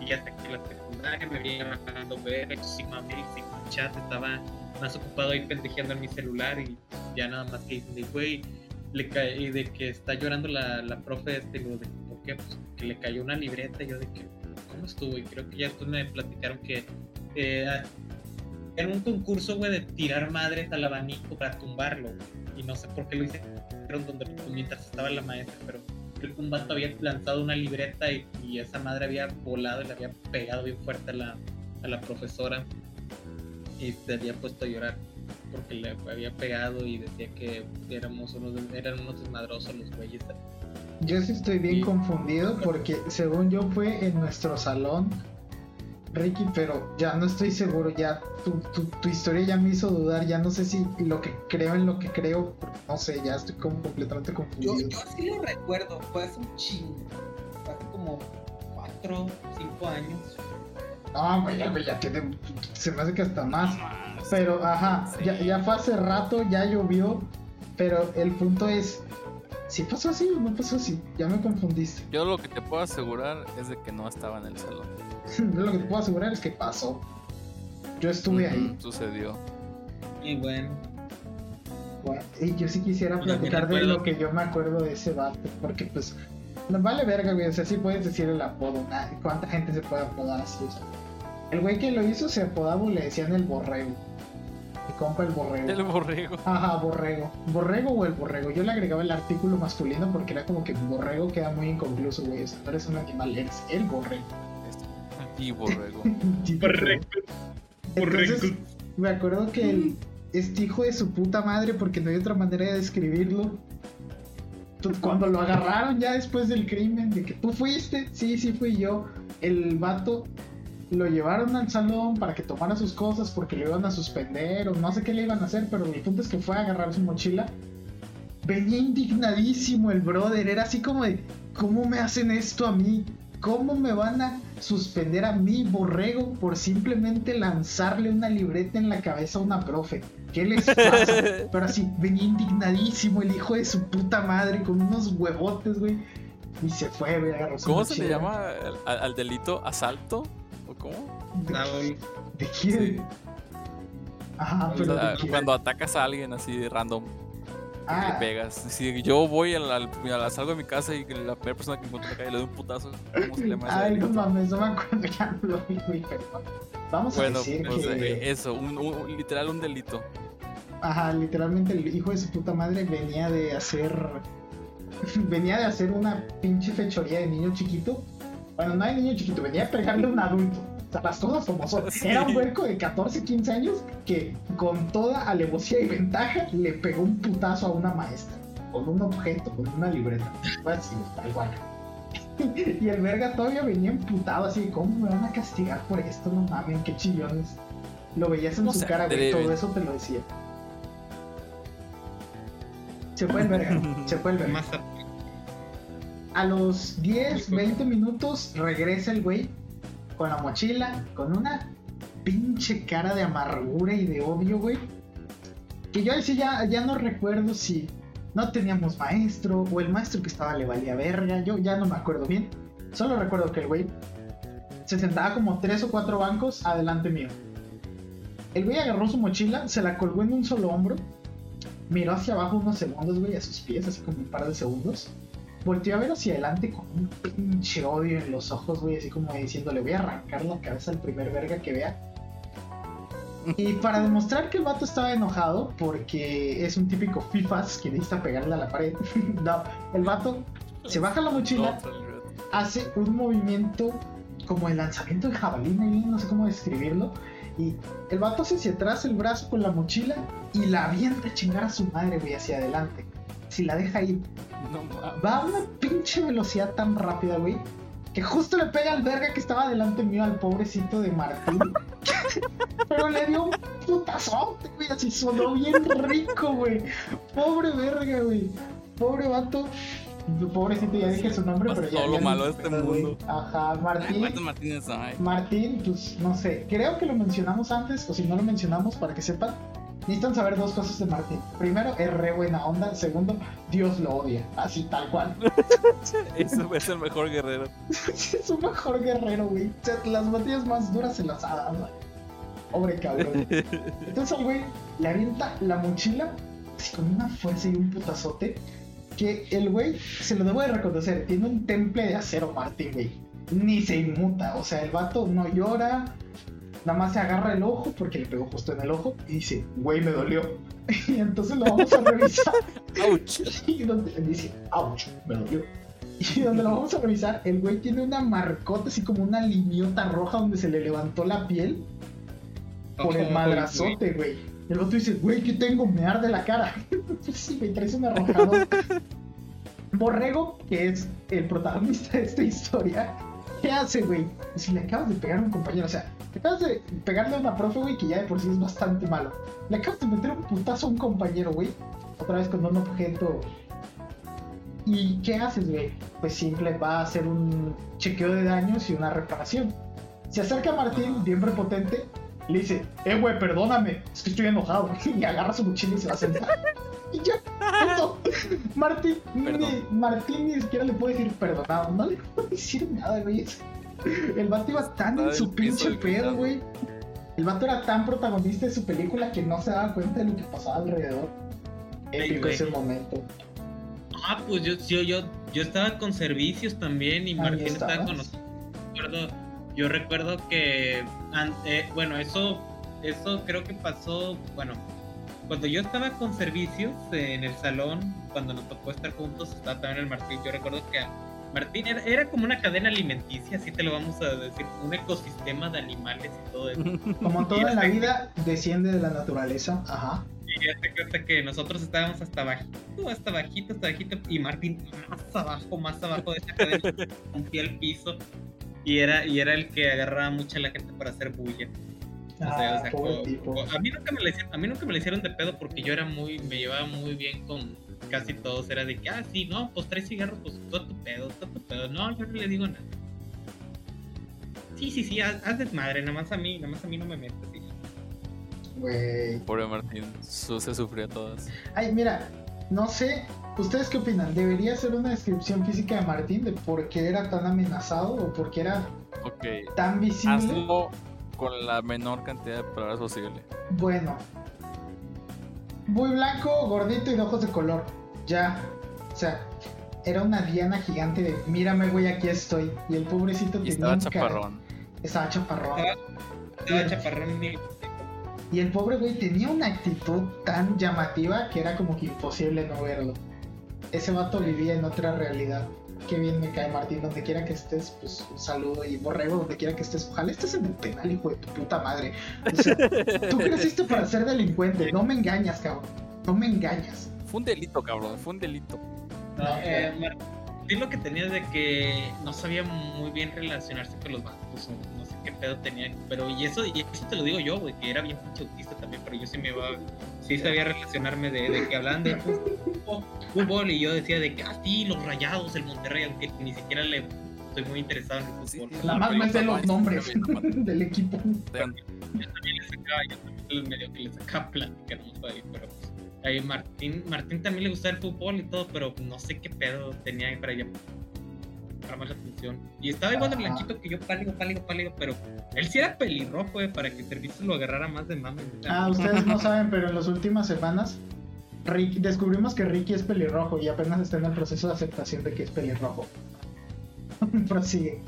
y hasta que la secundaria me venía bajando verga, y mail, sin chat, estaba más ocupado ahí pendejeando en mi celular y ya nada más que dicen, güey, le cae, de que está llorando la, la profe, este, de, ¿por? Pues que le cayó una libreta, y yo de que, ¿cómo estuvo? Y creo que ya después me platicaron que eh, era un concurso, güey, de tirar madres al abanico para tumbarlo. Y no sé por qué lo hicieron donde mientras estaba la maestra, pero el que un vato había lanzado una libreta y, y, esa madre había volado y le había pegado bien fuerte a la, a la profesora. Y se había puesto a llorar porque le había pegado y decía que éramos unos, eran unos desmadrosos los güeyes. Yo sí estoy bien confundido porque según yo fue en nuestro salón Ricky, pero ya no estoy seguro, ya tu, tu, historia ya me hizo dudar, ya no sé si lo que creo en lo que creo, no sé, ya estoy como completamente confundido. Yo, yo sí lo recuerdo, fue hace un chingo, fue hace como 4, 5 años. Ah, ya, ya tiene, se me hace que hasta más. Pero, ajá, ya, ya fue hace rato, ya llovió, pero el punto es, si pasó así o no pasó así, ya me confundiste. Yo lo que te puedo asegurar es de que no estaba en el salón. lo que te puedo asegurar es que pasó. Yo estuve ahí. Sucedió. Y bueno. Bueno, y yo sí quisiera platicar de lo que yo me acuerdo de ese vato, porque pues nos vale verga, güey. O sea, sí puedes decir el apodo. ¿Cuánta gente se puede apodar así? el güey que lo hizo se apodaba le decían el borrego. Mi compa el borrego. El borrego. Ajá, borrego. Borrego o el borrego. Yo le agregaba el artículo masculino porque era como que borrego queda muy inconcluso, güey. O sea, no eres un animal, eres el borrego. Y borrego. borrego. Entonces, me acuerdo que el, este hijo de su puta madre, porque no hay otra manera de describirlo. Cuando lo agarraron ya después del crimen, de que tú fuiste, sí, sí fui yo. El vato lo llevaron al salón para que tomara sus cosas porque lo iban a suspender o no sé qué le iban a hacer, pero el punto es que fue a agarrar su mochila. Venía indignadísimo el brother, era así como de, ¿cómo me hacen esto a mí? ¿Cómo me van a suspender a mí, borrego, por simplemente lanzarle una libreta en la cabeza a una profe? ¿Qué les pasa? Pero así, venía indignadísimo el hijo de su puta madre con unos huevotes, güey. Y se fue, güey, agarró su ¿Cómo se le llama al, delito? ¿Asalto? ¿O cómo? ¿De, ¿de quién? Ajá, pero. cuando atacas a alguien así de random le ah. pegas. Si yo voy al, al, salgo de mi casa y la primera persona que encuentro en la calle le doy un putazo, ¿cómo se le llama? Ay, no mames, no me acuerdo, ya lo vi, Vamos bueno, a decir pues, que... Eh, eso, un, literal un delito. Ajá, literalmente el hijo de su puta madre venía de hacer... venía de hacer una pinche fechoría de niño chiquito. Bueno, no hay niño chiquito, venía a pegarle a un adulto. O sea, las cosas como son. Era un huerco de 14, 15 años que con toda alevosía y ventaja le pegó un putazo a una maestra. Con un objeto, con una libreta. Fue así, tal cual. y el verga todavía venía emputado así, ¿cómo me van a castigar por esto? No mames, qué chillones. Lo veías en su cara, güey, todo eso te lo decía. Se fue el verga, se fue el verga. A los 10, 20 minutos regresa el güey con la mochila, con una pinche cara de amargura y de odio, güey. Que yo sí ya, ya no recuerdo si no teníamos maestro o el maestro que estaba le valía verga. Yo ya no me acuerdo bien. Solo recuerdo que el güey se sentaba como tres o cuatro bancos adelante mío. El güey agarró su mochila, se la colgó en un solo hombro, miró hacia abajo unos segundos, güey, a sus pies, así como un par de segundos volteó a ver hacia adelante con un pinche odio en los ojos, güey, así como diciendo, le voy a arrancar la cabeza al primer verga que vea. Y para demostrar que el vato estaba enojado, porque es un típico FIFAs que necesita pegarle a la pared, no, el vato se baja la mochila, hace un movimiento como el lanzamiento de jabalina, no sé cómo describirlo, y el vato hace hacia atrás el brazo con la mochila y la avienta a chingar a su madre, güey, hacia adelante. Si la deja ir va a una pinche velocidad tan rápida, güey, que justo le pega al verga que estaba delante mío al pobrecito de Martín. Pero le dio un putazote, güey, así sonó bien rico, güey. Pobre verga, güey. Pobre vato. Pobrecito, ya dije su nombre, pero ya. Todo lo malo de este mundo. Ajá, Martín. Martín, pues no sé, creo que lo mencionamos antes, o si no lo mencionamos para que sepan, necesitan saber dos cosas de Martín. Primero, es re buena onda. Segundo, Dios lo odia, así tal cual. Eso es el mejor guerrero. es un mejor guerrero, güey. O sea, las batallas más duras se las ha dado. güey. Pobre cabrón. Entonces al güey le avienta la mochila así con una fuerza y un putazote que el güey, se lo debo de reconocer, tiene un temple de acero Martín, güey. Ni se inmuta, o sea, el vato no llora, nada más se agarra el ojo porque le pegó justo en el ojo y dice, güey, me dolió. Y entonces lo vamos a revisar. ¡Auch! Y donde dice, ouch, me dolió. Y donde lo vamos a revisar, el güey tiene una marcota, así como una limiota roja donde se le levantó la piel por el madrazote, güey. El otro dice, güey, ¿qué tengo? Me arde la cara. sí, me traes un arrojador. Borrego, que es el protagonista de esta historia, ¿qué hace, güey? Si le acabas de pegar a un compañero, o sea, le acabas de pegarle a una profe, güey, que ya de por sí es bastante malo. Le acabas de meter un putazo a un compañero, güey. Otra vez con un objeto. ¿Y qué haces, güey? Pues simple, va a hacer un chequeo de daños y una reparación. Se acerca a Martín, bien prepotente, le dice, eh, güey, perdóname, es que estoy enojado. Y agarra su mochila y se va a sentar. Y ya, punto. Martín, ni. Martín ni siquiera le puede decir perdonado. No le puede decir nada, güey. El vato iba tan en su pinche pedo, güey. El vato era tan protagonista de su película que no se daba cuenta de lo que pasaba alrededor. Épico ese momento. Ah, pues yo, yo, yo, yo estaba con servicios también y Martín estaba estabas. con nosotros. Recuerdo- Yo recuerdo que, eh, bueno, eso, eso creo que pasó, bueno, cuando yo estaba con servicios en el salón, cuando nos tocó estar juntos, estaba también el Martín. Yo recuerdo que Martín era, era como una cadena alimenticia, así te lo vamos a decir, un ecosistema de animales y todo eso. Como todo en la vida, desciende de la naturaleza. Ajá. Y ya te cuenta que nosotros estábamos hasta bajito, hasta bajito, hasta bajito, y Martín más abajo, más abajo de esa cadena, rompía el piso, y era, y era el que agarraba mucho a la gente para hacer bulla. O sea, Ah, o sea, pobre co- tipo. co- a mí nunca me lo hicieron, a mí nunca me lo hicieron de pedo porque yo era muy, me llevaba muy bien con casi todos, era de que, ah, sí, no, pues tres cigarros, pues todo tu pedo, todo tu pedo, no, yo no le digo nada. Sí, sí, sí, haz, haz desmadre, nada más a mí, nada más a mí no me metas. Güey. Pobre Martín, su- se sufrió todas. Ay, mira, no sé, ¿ustedes qué opinan? ¿Debería ser una descripción física de Martín de por qué era tan amenazado o por qué era tan visible? hazlo con la menor cantidad de palabras posible. Bueno. Muy blanco, gordito y de ojos de color. Ya. O sea, era una diana gigante de mírame, güey, aquí estoy. Y el pobrecito Y tenía estaba un chaparrón. Estaba chaparrón. Estaba chaparrón y Y el pobre güey tenía una actitud tan llamativa que era como que imposible no verlo. Ese vato vivía en otra realidad. Qué bien me cae Martín, donde quiera que estés, pues un saludo y borrego donde quiera que estés. Ojalá estés en el penal, hijo de tu puta madre. O sea, tú creciste para ser delincuente, no me engañas, cabrón. No me engañas. Fue un delito, cabrón, fue un delito. No, eh, Martín lo que tenía de que no sabía muy bien relacionarse con los o no sé qué pedo tenía, pero y eso, y eso te lo digo yo, güey, que era bien pinche autista también, pero yo sí me iba, sí sabía relacionarme de, de que hablaban de fútbol, fútbol, y yo decía de que, ah, sí, los rayados, el Monterrey, aunque ni siquiera le estoy muy interesado en el fútbol. sí, Nada más me sé los nombres del equipo. Yo también le sacaba, yo también medio que le sacaba plática, ¿no? Ahí, pero pues, ahí Martín, Martín también le gustaba el fútbol y todo, pero no sé qué pedo tenía ahí para allá para más la atención. Y estaba igual de Ajá. blanquito que yo, pálido, pálido, pálido, pero él sí era pelirrojo, eh, para que el servicio lo agarrara más de mame. Ah, ustedes no saben, pero en las últimas semanas Rick- descubrimos que Ricky es pelirrojo y apenas está en el proceso de aceptación de que es pelirrojo. Prosigue.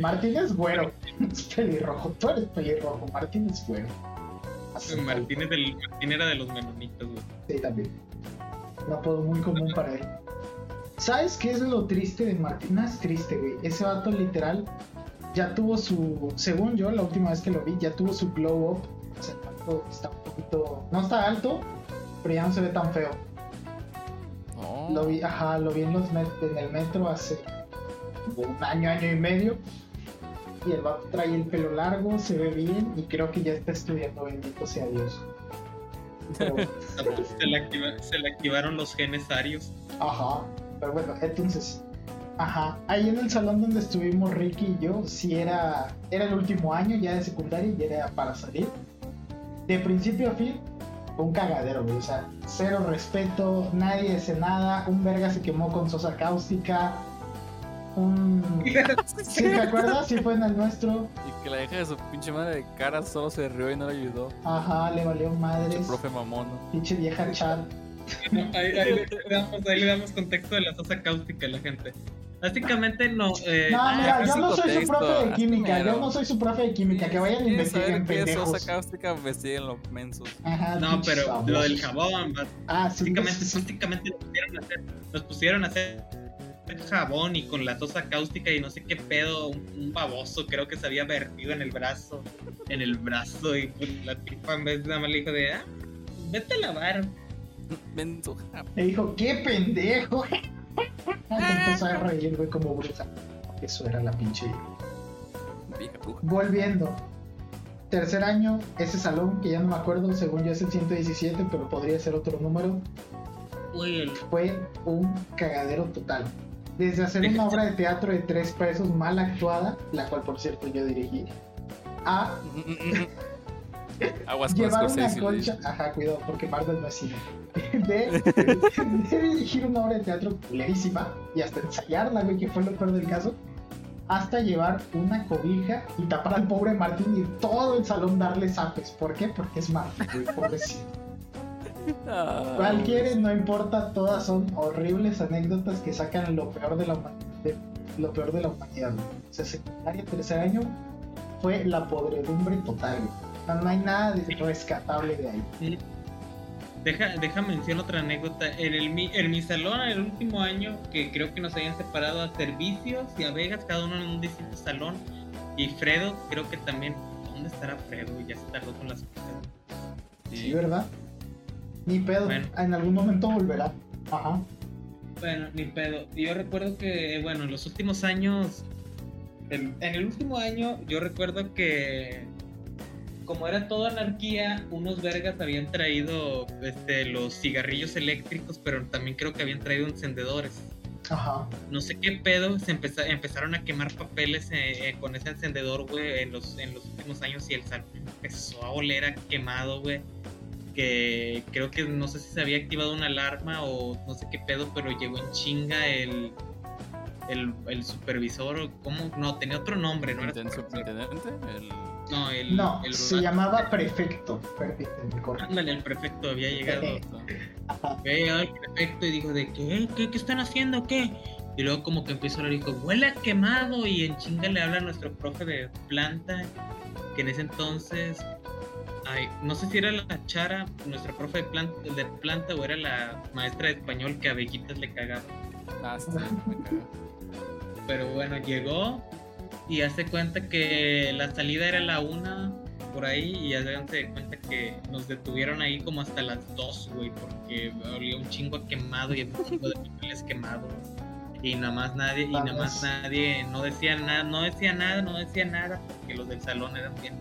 Martín es güero, es pelirrojo. Tú eres pelirrojo, Martín es güero. Martín, es del- Martín era de los menonitas, güey. Sí, también. Un apodo muy común para él. ¿Sabes qué es lo triste de Martín? No es triste, güey. Ese vato literal ya tuvo su. Según yo, la última vez que lo vi, ya tuvo su glow up. O sea, el vato está un poquito. No está alto, pero ya no se ve tan feo. No. Lo vi, ajá, lo vi en, los met- en el metro hace un año, año y medio. Y el vato trae el pelo largo, se ve bien y creo que ya está estudiando, bendito sea Dios. Pero, Se le, activa- se le activaron los genes arios. ajá. Pero bueno, entonces. Ajá. Ahí en el salón donde estuvimos Ricky y yo, sí era, era el último año ya de secundaria y era para salir. De principio a fin, un cagadero, güey. O sea, cero respeto, nadie hace nada. Un verga se quemó con sosa cáustica. Un. ¿Sí te acuerdas? Sí fue en el nuestro. Y que la hija de su pinche madre de cara solo se rió y no le ayudó. Ajá, le valió madres. profe mamón. Pinche vieja chat. Ahí, ahí le damos, ahí le damos contexto de la sosa cáustica a la gente. Básicamente no. Eh, No, mira, yo no soy su contexto, profe de química. Yo no soy su profe de química. Que vayan y ¿Quieres saber investiguen qué es pendejos. sosa cáustica? Investiguen los mensos. Ajá, no, pero babosos. lo del jabón, Ah, sí. básicamente, sí. básicamente nos pusieron a hacer, nos pusieron a hacer jabón y con la sosa cáustica y no sé qué pedo, un, un baboso creo que se había vertido en el brazo, en el brazo y pues, la tipa en vez de nada más le dijo de, ah, vete a lavar. Menso. Me dijo, qué pendejo. Empezó a reír, güey, como bruta. Eso era la pinche. Vieja bruja. Volviendo. Tercer año, ese salón, que ya no me acuerdo, según yo es el 117, pero podría ser otro número, fue un cagadero total. Desde hacer una obra de teatro de tres pesos mal actuada, la cual por cierto yo dirigí, a Aguas llevar una le concha, ajá, cuidado, porque Marvel no es cine, de, de dirigir una obra de teatro culerísima y hasta ensayarla, güey, que fue lo peor del caso, hasta llevar una cobija y tapar al pobre Martín y todo el salón darle zapes. ¿Por qué? Porque es Martín, güey, pobrecito. Ah, Cualquiera, no importa, todas son horribles anécdotas que sacan lo peor de la humanidad. lo peor de la humanidad. güey. O sea, secundaria, tercer año, fue la podredumbre total. güey. No, no hay nada de rescatable de ahí. Deja, deja mencionar otra anécdota. En, el, mi- en mi salón, en el último año, que creo que nos habían separado a servicios y a Vegas, cada uno en un distinto salón. Y Fredo, creo que también. ¿Dónde estará Fredo? Ya se tardó con las cosas. Sí, ¿verdad? Ni pedo. Bueno. En algún momento volverá. Ajá. Bueno, ni pedo. Yo recuerdo que, bueno, en los últimos años. En, en el último año, yo recuerdo que. Como era toda anarquía, unos vergas habían traído este, los cigarrillos eléctricos, pero también creo que habían traído encendedores. Ajá. no sé qué pedo, se empeza- empezaron a quemar papeles eh, eh, con ese encendedor, güey, en los, en los últimos años y el salón empezó a oler a quemado, güey. Que creo que no sé si se había activado una alarma o no sé qué pedo, pero llegó en chinga el, el, el supervisor, o ¿cómo? No, tenía otro nombre, no era ¿Intendente? supervisor. ¿Intendente? El... No, el, No, el se llamaba prefecto. Perfecto. Ándale, el prefecto había llegado. Ajá. Ve al prefecto y dijo de ¿qué? ¿Qué, qué están haciendo? ¿Qué? Y luego como que empieza a hablar y dijo, huele a quemado y en chinga le habla a nuestro profe de planta, que en ese entonces, ay, no sé si era la chara, nuestra profe de planta, de planta o era la maestra de español que a Bellitas le cagaba. Ah, sí, me caga. Pero bueno, llegó y hace cuenta que la salida era la una por ahí y de cuenta que nos detuvieron ahí como hasta las dos, güey, porque olía un chingo a quemado y un chingo de papeles quemados. Y nada más nadie, y nada más nadie, no decía nada, no decía nada, no decía nada, porque los del salón eran bien,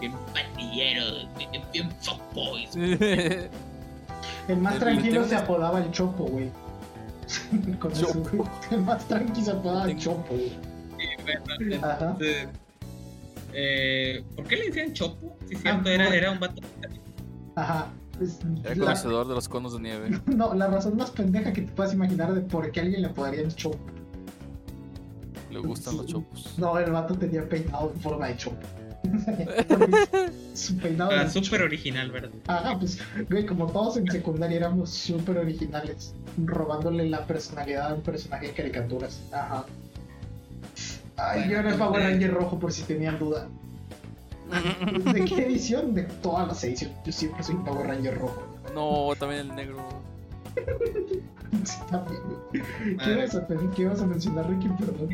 bien pandilleros, bien, bien fuckboys. El más El- tranquilo se apodaba el Chopo, güey. El más tranquilo se apodaba el Chopo, güey. Ajá. entonces, eh, ¿por qué le decían chopo? Cierto, Ah, era, bueno. era un vato Ajá. Es- Era la- conocedor de los conos de nieve. no, la razón más pendeja que te puedas imaginar de por qué alguien le apodaría el Chopo. Le gustan los chopos. No, el vato tenía peinado en forma de Chopo. Su peinado Ah, era súper original, ¿verdad? Ajá, pues, güey, como todos en secundaria éramos súper originales, robándole la personalidad a un personaje de caricaturas. Ajá. Ay, Bueno, yo era el Power Ranger rojo por si tenían duda. ¿De qué edición? De todas las ediciones. Yo siempre soy Power Ranger rojo. No, también el negro. Sí, también, güey. ¿Qué ibas a pedir? ¿Qué ibas a mencionar, Ricky? Perdón.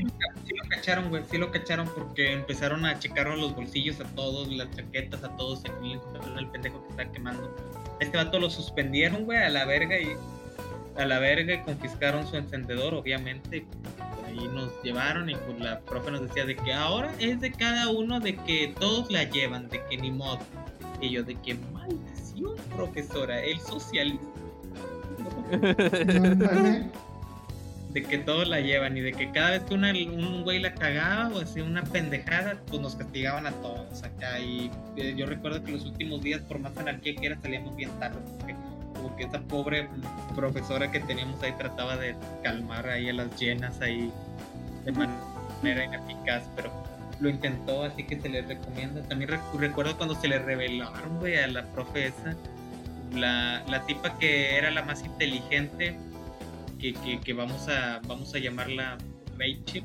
Sí lo cacharon, güey, sí lo cacharon porque empezaron a checar los bolsillos a todos, las chaquetas a todos, aquí le encontraron el pendejo que está quemando. Este vato lo suspendieron, güey, a la verga y a la verga y confiscaron su encendedor, obviamente. Ahí nos llevaron y pues la profe nos decía de que ahora es de cada uno de que todos la llevan, de que ni modo. Y yo de que maldición. profesora, el socialista. de que todos la llevan y de que cada vez que una, un güey la cagaba o hacía una pendejada, pues nos castigaban a todos acá. Y eh, yo recuerdo que los últimos días, por más anarquía que era, salíamos bien tarde. Porque como que esa pobre profesora que teníamos ahí trataba de calmar ahí a las llenas ahí de manera ineficaz, pero lo intentó, así que se le recomienda. También recuerdo cuando se le revelaron, güey, a la profe la, la tipa que era la más inteligente que, vamos, a, vamos a llamarla Rachel,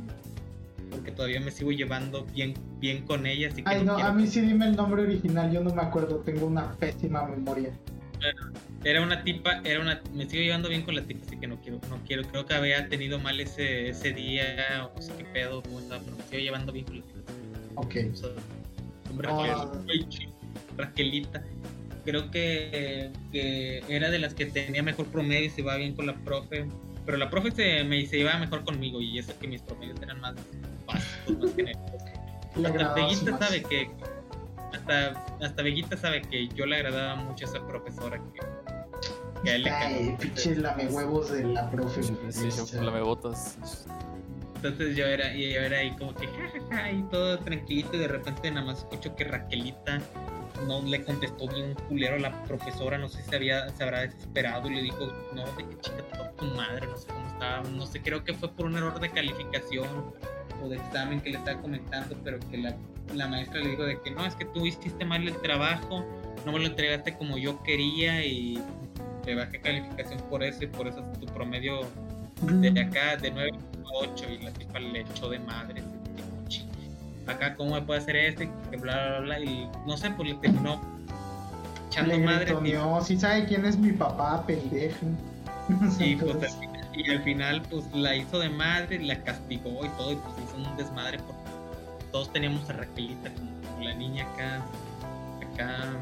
porque todavía me sigo llevando bien, bien con ella. Así que Ay, no, a mí sí dime el nombre original, yo no me acuerdo, tengo una pésima memoria. Era una tipa, era una, me sigo llevando bien con la tipa, así que no quiero, no quiero, creo que había tenido mal ese, ese día, o no sé qué pedo, pero me sigo llevando bien con la tipa. Ok. Ah. Raquelita creo que, que, era de las que tenía mejor promedio y se iba bien con la profe. Pero la profe se, me, se iba mejor conmigo y eso que mis promedios eran más básicos, más genéricos. Hasta Veguita sabe que. Hasta, hasta Veguita sabe que yo le agradaba mucho a esa profesora que. que a él Ay, pinche lame huevos de la profe. Sí, sí, lame botas. Entonces yo era, y yo era ahí como que jajaja y todo tranquilito y de repente nada más escucho que Raquelita no le contestó bien culero a la profesora, no sé si había, se habrá desesperado y le dijo, no, de qué chica tu madre, no sé cómo estaba, no sé, creo que fue por un error de calificación o de examen que le estaba comentando, pero que la, la maestra le dijo de que no, es que tú hiciste mal el trabajo, no me lo entregaste como yo quería y le bajé calificación por eso y por eso tu promedio de acá de 9 a 8 y la tipa le echó de madre acá cómo me puede hacer este, que bla, bla, bla, y no sé, pues le terminó echando madre. No, si sabe quién es mi papá, pendejo. Sí, pues al final, y al final pues la hizo de madre, la castigó y todo, y pues hizo un desmadre porque todos teníamos a Raquelita como la niña acá, acá,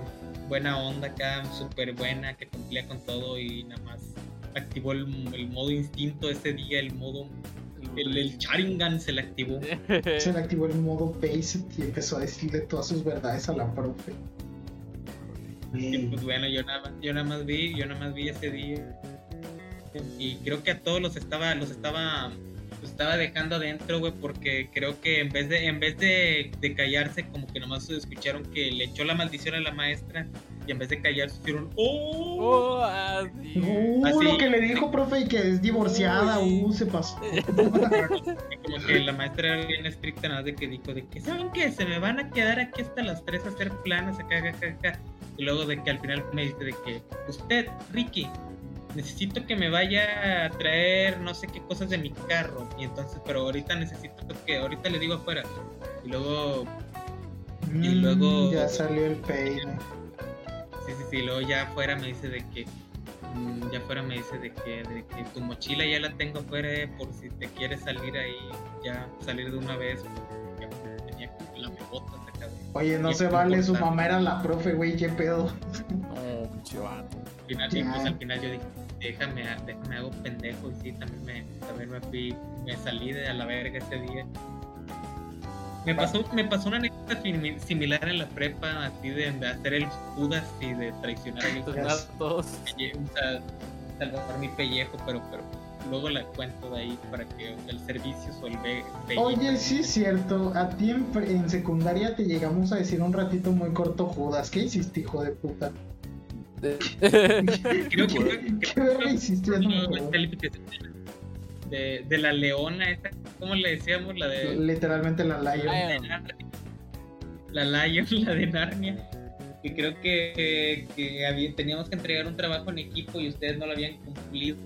buena onda acá, súper buena, que cumplía con todo y nada más activó el, el modo instinto ese día, el modo el, el Sharingan se le activó. Se le activó el modo base y empezó a decirle todas sus verdades a la profe. Y pues bueno, yo nada, más, yo nada más vi, yo nada más vi ese día. Y creo que a todos los estaba, los estaba estaba dejando adentro, güey, porque creo que en vez de en vez de, de, callarse, como que nomás escucharon que le echó la maldición a la maestra y en vez de callarse dijeron ¡Oh! oh así. Uh, lo que le dijo, profe, y que es divorciada, uh, se pasó. como que la maestra era bien estricta, nada de que dijo de que, ¿saben qué? Se me van a quedar aquí hasta las 3 a hacer planes acá, acá, acá. Y luego de que al final me dice de que, usted, Ricky, necesito que me vaya a traer no sé qué cosas de mi carro. Y entonces, pero ahorita necesito que, ahorita le digo afuera. Y luego. y mm, luego. Ya salió el peine. Sí. Luego ya afuera me dice de que. Mm, ya afuera me dice de que, de que tu mochila ya la tengo afuera eh, por si te quieres salir ahí, ya salir de una vez. Ya tenía la mejota acá. Oye, no se vale, su mamá era la profe, güey, qué pedo. No, pinche Al final, sí, pues al final yo dije, déjame, déjame hago pendejo y sí, también me, también me fui, me salí de a la verga ese día. Me pasó, me pasó una anécdota similar en la prepa, así de, hacer el Judas y de traicionar a todos. salvar mi pellejo, pero, pero luego la cuento de ahí para que el servicio solve. Oye, sí es cierto, a ti en, en secundaria te llegamos a decir un ratito muy corto Judas, ¿qué hiciste, hijo de puta? Creo que, de, de la leona, esta, ¿cómo le decíamos? La de, Literalmente la Lion. La Lion, la de Narnia. Y creo que, que teníamos que entregar un trabajo en equipo y ustedes no lo habían cumplido.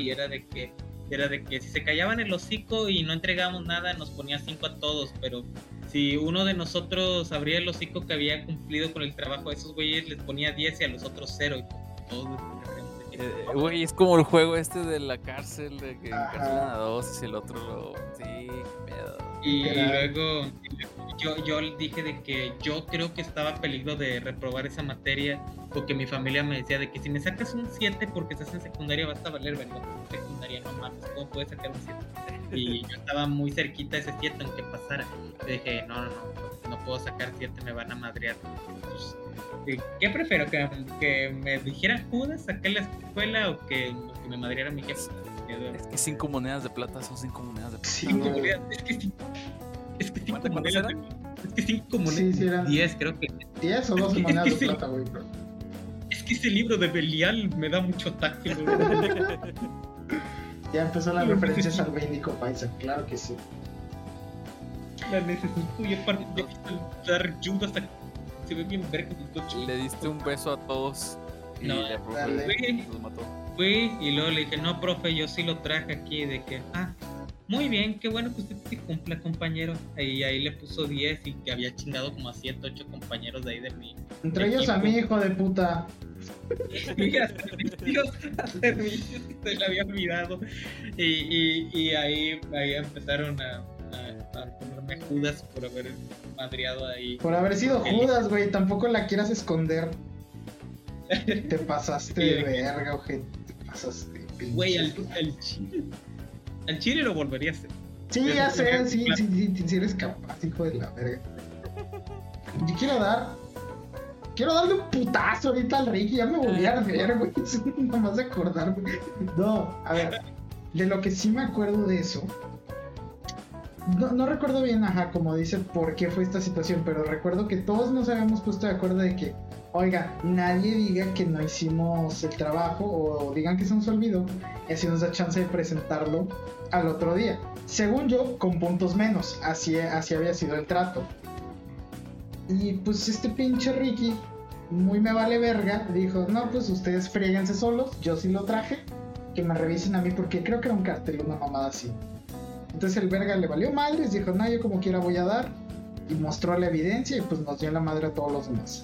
Y era de que era de que si se callaban el hocico y no entregábamos nada, nos ponía cinco a todos, pero si uno de nosotros abría el hocico que había cumplido con el trabajo a esos güeyes, les ponía 10 y a los otros 0 y todos eh, güey, es como el juego este de la cárcel, de que encarcelan a dos y el otro lo. Sí, pedo. Y, luego, yo, yo dije de que yo creo que estaba a peligro de reprobar esa materia porque mi familia me decía de que si me sacas un 7 porque estás en secundaria vas a valer verga. Secundaria no mames, ¿cómo puedes sacar un 7? Y yo estaba muy cerquita de ese 7 aunque pasara. Le dije, no, no, no, no puedo sacar 7, me van a madrear. Eh, ¿Qué prefiero? ¿Que, que me dijeran Judas, saqué la escuela o que, que me madreara mi jefe? Es que 5 monedas de plata son 5 monedas de plata. Cinco monedas, es que sí. Es que 5 ¿Cuántas monedas. eran? Es que 5 monedas. Sí, sí, eran 10, creo que. 10 o 12 Es que- monedas es de que sí. plata, güey. bro. Es que ese libro de Belial me da mucho güey. Ya empezó las referencias al Bendico Paisa, claro que sí. La necesito y aparte ya viste el dar Judas hasta se ve bien verga Le diste un beso a todos y No, le profe dale. los mató. Fui y luego le dije, no, profe, yo sí lo traje aquí, de que, ah, muy bien, qué bueno que usted sí cumpla, compañero. Y ahí le puso 10 y que había chingado como a 7, 8 compañeros de ahí de mí. Entre ellos a Equipo. mí, hijo de puta. Mira, servicios, servicios que se le había olvidado. Y, y, y ahí, ahí empezaron a, a, a ponerme judas por haber madreado ahí. Por haber sido El- Judas, güey. Tampoco la quieras esconder. Te pasaste de verga, ojete. Te pasaste. Güey, al, al chile. Al chile lo volvería a hacer. Sí, ya sé, sí, sí, sí, sí, sí eres capaz, hijo de la verga. Yo quiero dar. Quiero darle un putazo ahorita al Ricky, ya me volví a ver, güey. Nomás de acordarme. No, a ver. De lo que sí me acuerdo de eso. No, recuerdo bien, ajá, como dice, por qué fue esta situación, pero recuerdo que todos nos habíamos puesto de acuerdo de que, oiga, nadie diga que no hicimos el trabajo o digan que se nos olvidó, y así nos da chance de presentarlo al otro día. Según yo, con puntos menos, así, así había sido el trato. Y pues este pinche Ricky, muy me vale verga, dijo, no, pues ustedes fríguense solos, yo sí lo traje, que me revisen a mí porque creo que era un cartel, una mamada así. Entonces el verga le valió madres, dijo, no, yo como quiera voy a dar, y mostró la evidencia y pues nos dio la madre a todos los demás.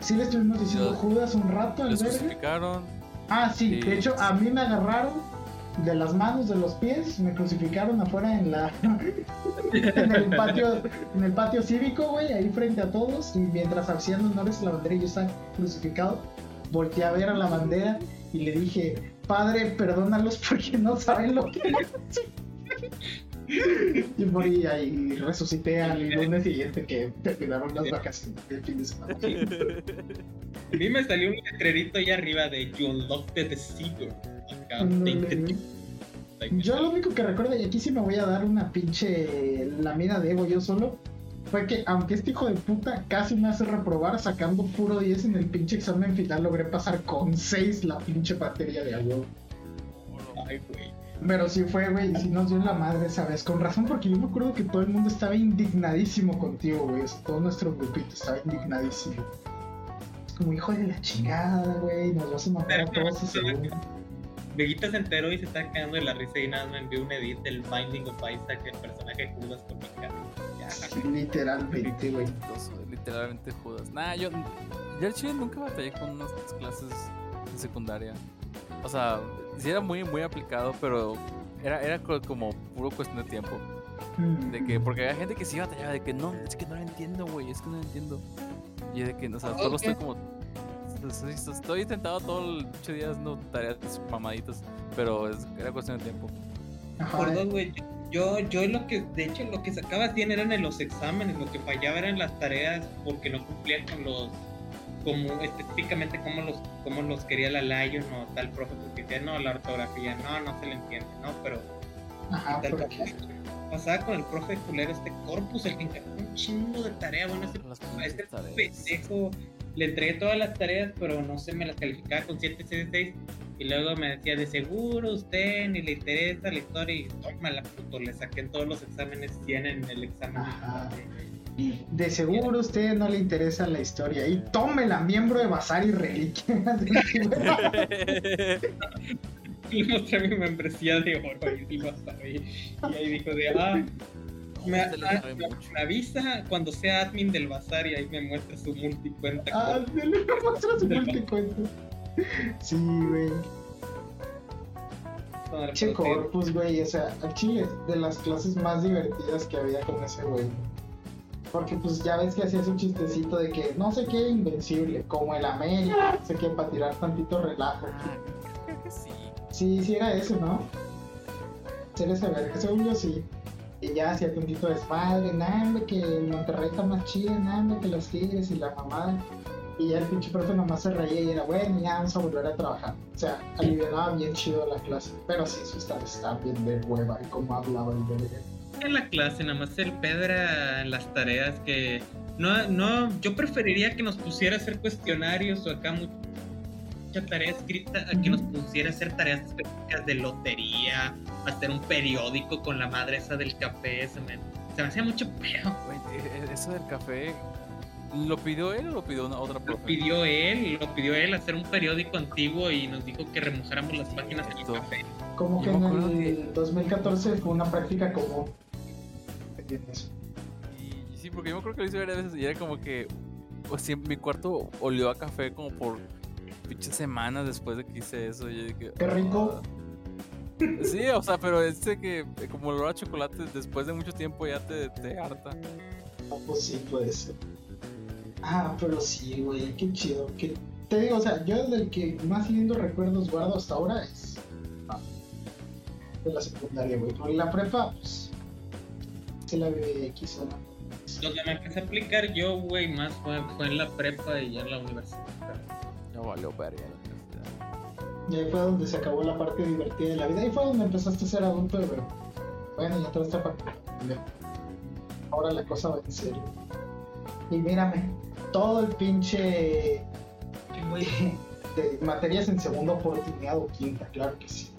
Sí le estuvimos diciendo Yo- Judas un rato al Les verga. Ah, sí, Sí. de hecho a mí me agarraron de las manos, de los pies, me crucificaron afuera en la en el patio, en el patio cívico, güey, ahí frente a todos, y mientras hacían honores a la bandera y yo estaba crucificado, volteé a ver a la bandera y le dije, padre, perdónalos porque no saben lo que hacen". Y morí ahí, resucité al lunes siguiente que terminaron las vacaciones del fin de semana. A mí me salió un letrerito ahí arriba de You Unlocked the güey. you. Yo lo único que recuerdo, y aquí sí me voy a dar una pinche lamida de ego yo solo, fue que aunque este hijo de puta casi me hace reprobar sacando puro 10 en el pinche examen final, logré pasar con 6 la pinche batería de agua. Ay, güey. Pero sí fue, güey, y sí nos dio la madre esa vez. Con razón, porque yo me acuerdo que todo el mundo estaba indignadísimo contigo, güey. todo nuestro grupito estaba indignadísimo. Es como, hijo de la chingada, güey, nos vas a matar a todos ese. Veguita se enteró y se está cagando de la risa y nada, me envió un edit del Binding of Isaac, el personaje Judas con mi cara. Literalmente, güey. Literalmente Judas. Nah, yo, yo al chile nunca batallé con unas clases en secundaria. O sea, sí era muy, muy aplicado, pero era, era co- como puro cuestión de tiempo. De que, porque había gente que sí batallaba, de que no, es que no lo entiendo, güey, es que no lo entiendo. Y de que, o sea, solo estoy como. Estoy, estoy tentado todo el pinche día haciendo tareas mamaditas, pero es- era cuestión de tiempo. Ajá, Por dos, güey. Yo, yo lo que, de hecho, lo que sacaba bien eran en los exámenes, lo que fallaba eran las tareas porque no cumplían con los, como específicamente como los, como los quería la Lion o tal profe, porque decía, no, la ortografía, no, no se le entiende, no, pero Ajá, tal pasaba con el profe culero este Corpus, el que encargó un chingo de tarea, bueno, este tareas. pendejo le entregué todas las tareas, pero no sé, me las calificaba con 7, 6, 6. Y luego me decía, de seguro usted ni le interesa la historia. Y tómala, puto, le saqué en todos los exámenes 100 en el examen. Ajá. De seguro a usted no le interesa la historia. Y tómela, miembro de Bazar y Reliquia. Y le mostré mi membresía de oro y sí. Y ahí dijo de, ah, me, me- me avisa cuando sea admin del bazar y ahí me muestra su multicuenta. ah, se le muestra su multicuento. Sí, güey. Che. Corpus, güey, o sea, al chile, de las clases más divertidas que había con ese güey. Porque pues ya ves que hacías un chistecito de que no sé qué invencible, como el América, no sé qué, para tirar tantito relajo. Ah, creo que sí. Sí, sí era eso, ¿no? Ser ese verga, según yo sí. Ya hacía tantito desmadre, nada, que Monterrey está más chido, nada, que los Tigres y la mamada. Y ya el pinche profe nomás se reía y era, bueno, ya vamos a volver a trabajar. O sea, aliviaba bien chido la clase. Pero sí, eso está, está bien de hueva y cómo hablaba el verga. En la clase, nada más el pedo era en las tareas que. No, no, yo preferiría que nos pusiera a hacer cuestionarios o acá mu- mucha tarea escrita a que nos pusiera a hacer tareas específicas de lotería, hacer un periódico con la madre esa del café, se me, se me hacía mucho pedo. Güey, eh, eso del café, ¿lo pidió él o lo pidió una otra Lo profe? pidió él, lo pidió él hacer un periódico antiguo y nos dijo que remojáramos las páginas en el Cierto. café. Como que en el que- 2014 fue una práctica común. ¿Entiendes? Y, sí, porque yo me acuerdo que lo hice varias veces y era como que, pues sí, mi cuarto olió a café como por pinches semanas después de que hice eso. Yo dije, Qué rico. "Ah". Sí, o sea, pero este que eh, como olor a chocolate después de mucho tiempo ya te, te harta. Ah, pues sí, puede ser. Ah, pero sí, güey, qué chido. Que... Te digo, o sea, yo del que más lindo recuerdos guardo hasta ahora es. ah, de la secundaria, güey. Porque la prepa, pues. Se la vive X o no. Donde me empecé a aplicar yo, güey, más fue, fue en la prepa y ya en la universidad. Ya valió verga la universidad. Y ahí fue donde se acabó la parte divertida de la vida. Ahí fue donde empezaste a ser adulto de verdad. Bueno, ya entraste a parte. Ahora la cosa va en serio. Y mírame, todo el pinche de materias en segunda oportunidad o quinta, claro que sí.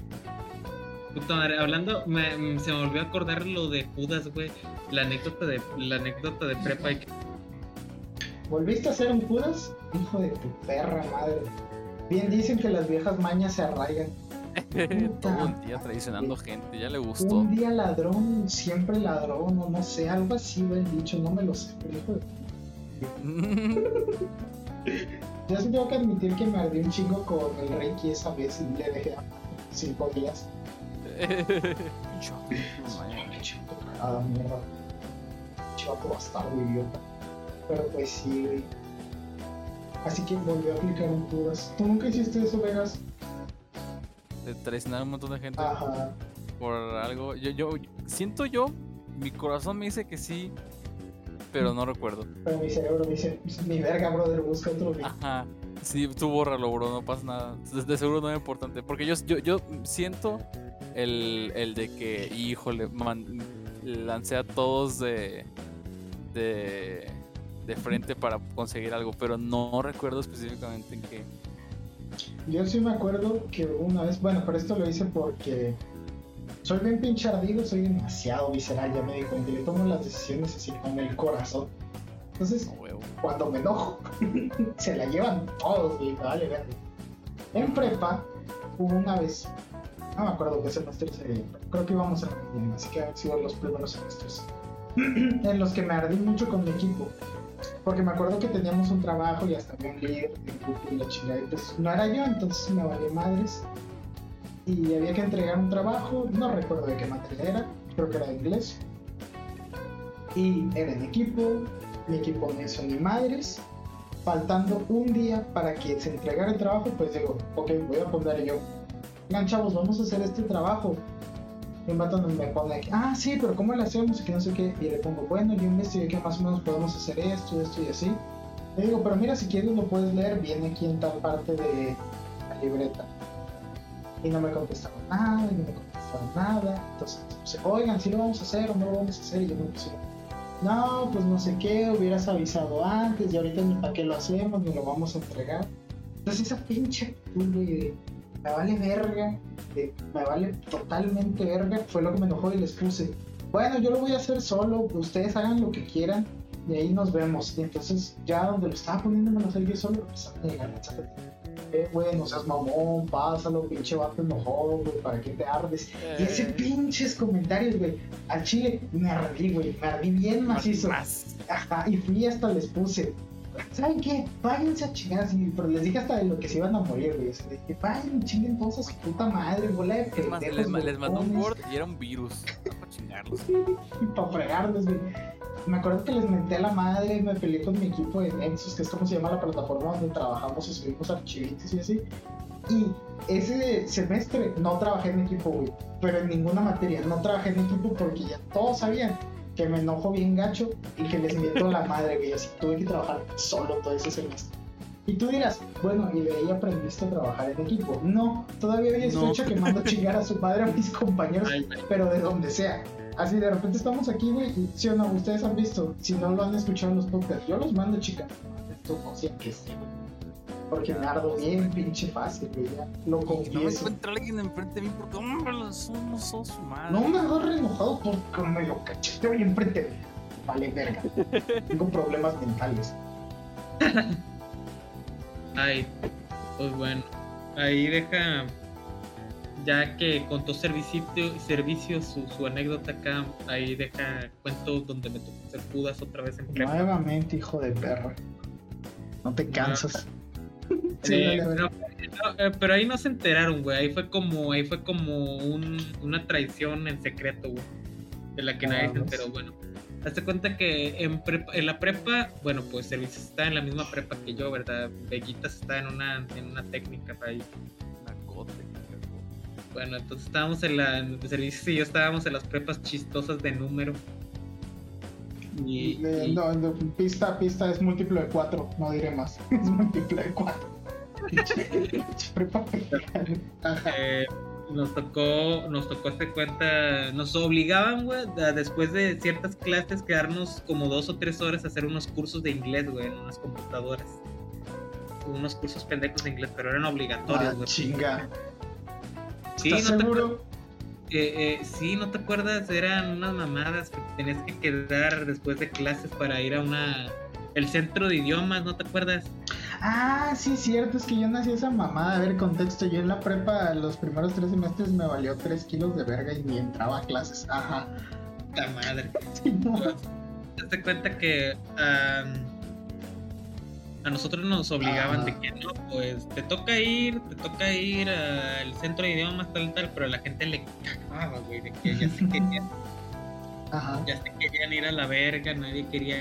puta madre, hablando, me- me- se me volvió a acordar lo de Judas, güey. La anécdota de la anécdota de prepa y que ¿Volviste a ser un Judas? Hijo de tu perra madre. Bien dicen que las viejas mañas se arraigan. Todo un día traicionando gente, ya le gustó. Un día ladrón, siempre ladrón, o no sé, algo así va el dicho, no me lo sé, pero hijo de Yo sí tengo que admitir que me ardí un chingo con el Reiki esa vez y le dejé a cinco días. Cagada mierda. Chivato bastardo, idiota. Pero pues sí, güey. Así que volvió a aplicar un Judas. ¿Tú nunca hiciste eso, Vegas? De traicionar a un montón de gente Ajá. por algo. Yo, yo siento yo, mi corazón me dice que sí, pero no recuerdo. Pero mi cerebro me dice, mi verga, brother, busca otro Reiki. Ajá. Sí, tú bórralo, bro, no pasa nada. De, de seguro no es importante. Porque yo, yo, yo siento el, el de que, híjole, man, lancé a todos de, de, de frente para conseguir algo, pero no recuerdo específicamente en qué. Yo sí me acuerdo que una vez, bueno, pero esto lo hice porque soy bien pinche ardido, soy demasiado visceral, ya me di cuenta, yo tomo las decisiones así con el corazón. Entonces, huevo. cuando me enojo, se la llevan todos, me vale verga. En prepa, hubo una vez, no me acuerdo qué semestre sería, creo que íbamos a así que han sido los primeros semestres, en los que me ardí mucho con mi equipo. Porque me acuerdo que teníamos un trabajo y hasta un líder y la chingada, y pues no era yo, entonces me valía madres. Y había que entregar un trabajo, no recuerdo de qué materia era, creo que era de inglés. Y era en equipo, mi equipo no hizo ni madres. Faltando un día para que se entregara el trabajo, pues digo, ok, voy a poner yo. Oigan, chavos, vamos a hacer este trabajo. Y un vato me pone, ah, sí, pero ¿cómo lo hacemos? Y que no sé qué. Y le pongo, bueno, yo investigué que más o menos podemos hacer esto, esto y así. Le digo, pero mira, si quieres lo puedes leer, viene aquí en tal parte de la libreta. Y no me contestaron nada, y no me contestaron nada. Entonces, puse, oigan, si lo vamos a hacer o no lo vamos a hacer. Y yo me puse, no, pues no sé qué, hubieras avisado antes y ahorita ni para qué lo hacemos, ni lo vamos a entregar. Entonces esa pinche actitud, güey, me vale verga, de me vale totalmente verga, fue lo que me enojó y les puse, bueno, yo lo voy a hacer solo, ustedes hagan lo que quieran y ahí nos vemos. Y entonces ya donde lo estaba poniendo me lo hacer yo solo, empezaron a llegar mensajes. Eh, güey, no seas mamón, pásalo, pinche vato enojón, güey, ¿para qué te ardes? Y ese Eh, pinches comentarios, güey, al chile me ardí, güey, me ardí bien macizo. Más. Ajá, y fui hasta les puse. ¿Saben qué? Váyanse a chingar así, pero les dije hasta de lo que se iban a morir, güey. Les dije, vayan, chinguen todos a su puta madre, bola de pendejos, les, ma- les mandó un huevones". Word y era un virus. Para chingarlos. y para fregarlos, güey. Me acuerdo que les menté a la madre, me peleé con mi equipo de Nexus, que es como se llama la plataforma donde trabajamos y subimos archivitos y así. Y ese semestre no trabajé en equipo, güey. Pero en ninguna materia. No trabajé en equipo porque ya todos sabían que me enojo bien gacho y que les meto la madre, güey. Así tuve que trabajar solo todo ese semestre. Y tú dirás, bueno, y de ahí aprendiste a trabajar en equipo. No, todavía hoy No. que mando a chingar a su madre a mis compañeros Ay, pero de donde sea. Así de repente estamos aquí, güey, y sí o no, ustedes han visto, si no lo han escuchado en los podcasts, yo los mando, chicas. Es, güey. Porque me ardo bien pinche fácil, güey, ya lo No me confieso. encuentra alguien enfrente de mí porque, hombre, su madre. No me agarre enojado porque me lo cachete hoy enfrente. de mí. Vale, verga. Tengo problemas mentales. Ay, pues bueno, ahí deja, ya que contó servicio, servicio su, su anécdota acá, ahí deja cuento donde me tocó hacer pudas otra vez en prepa. Nuevamente, hijo de perra. No te cansas. Sí, no, eh, pero ahí no se enteraron, güey, ahí fue como, ahí fue como un, una traición en secreto, güey, de la que nadie se enteró, bueno. Hazte cuenta que en, prepa- en la prepa, bueno, pues Servicios está en la misma prepa que yo, ¿verdad? Veguitas está en una, en una técnica ahí. Nacote, Bueno, entonces estábamos en la en servicios y yo estábamos en las prepas chistosas de número. Y, Eh, y- no, pista, pista es múltiplo de 4, no diré más. Es múltiplo de 4. Eh, nos tocó, nos tocó hacer cuenta, nos obligaban, güey, a después de ciertas clases quedarnos como dos o tres horas a hacer unos cursos de inglés, güey, en unas computadoras. Unos cursos pendejos de inglés, pero eran obligatorios, Ah, güey. chinga. Sí, ¿Estás no seguro? Eh, eh, sí, ¿no te acuerdas? Eran unas mamadas que tenías que quedar después de clases para ir a una... El centro de idiomas, ¿no te acuerdas? Ah, sí, cierto, es que yo nací esa mamada. A ver, contexto, yo en la prepa los primeros tres semestres me valió 3 kilos de verga y ni entraba a clases. Ajá. La madre. Sí, no. Te cuenta que a nosotros nos obligaban Ah. de que no, pues te toca ir, te toca ir al centro de idiomas, tal, tal, pero a la gente le cagaba, güey, de que ya se querían, Ajá. ya se querían ir a la verga, nadie quería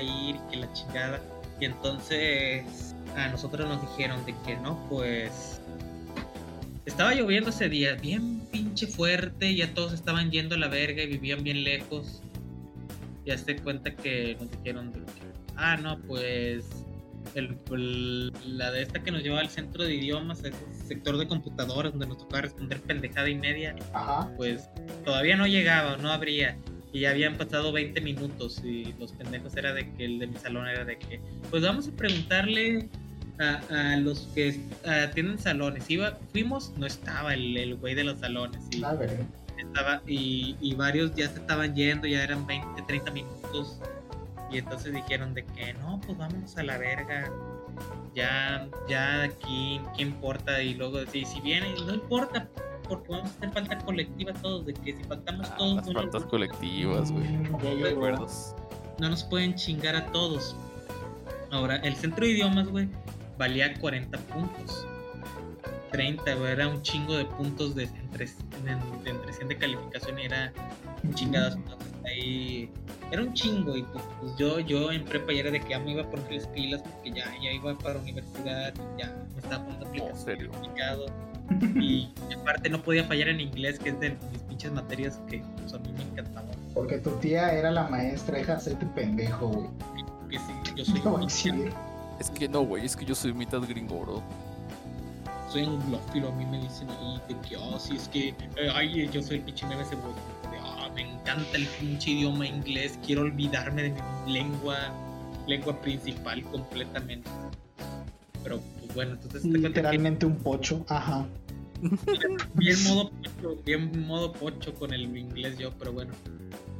ir, que la chingada. Y entonces a nosotros nos dijeron de que no, pues estaba lloviendo ese día, bien pinche fuerte, ya todos estaban yendo a la verga y vivían bien lejos. Y hazte cuenta que nos dijeron de que, ah, no, pues el, el- la de esta que nos llevaba al centro de idiomas, ese sector de computadoras donde nos tocaba responder pendejada y media, Ajá. pues todavía no llegaba, no habría. Y ya habían pasado 20 minutos y los pendejos era de que el de mi salón era de que, pues vamos a preguntarle a, a los que ah, tienen salones. Iba, fuimos, no estaba el, el güey de los salones. Y, estaba, y, y varios ya se estaban yendo, ya eran 20, 30 minutos. Y entonces dijeron de que no, pues vámonos a la verga. Ya, ya aquí, ¿qué importa? Y luego decir, si vienen, no importa, porque vamos a hacer falta colectiva todos, de que si faltamos Ah, todos, las no, nos- faltas colectivas, güey. Mm, no nos pueden chingar a todos. Ahora, el centro de idiomas, güey, valía 40 puntos. 30, güey, era un chingo de puntos de entre, de entre 100 de calificación y era chingadas. Entonces ahí era un chingo y pues, pues, yo, yo en prepa ya era de que ya me iba a poner las pilas porque ya, ya iba para universidad, ya me estaba poniendo aplicación serio? Y aparte no podía fallar en inglés, que es de mis pinches materias que pues, a mí me encantaban. Porque tu tía era la maestra, deja de hacerte pendejo, güey. Que sí, yo soy un exhibir. Es que no, güey, es que yo soy mitad gringo, bro. soy anglófilo, a mí me dicen ahí de que, oh, sí, es que, eh, ay, yo soy el pinche meme ese güey, ah, me encanta el pinche idioma inglés, quiero olvidarme de mi lengua, lengua principal completamente. Pero, pues bueno, entonces que Literalmente un pocho. Ajá. Bien modo bien modo pocho con el inglés yo, pero bueno,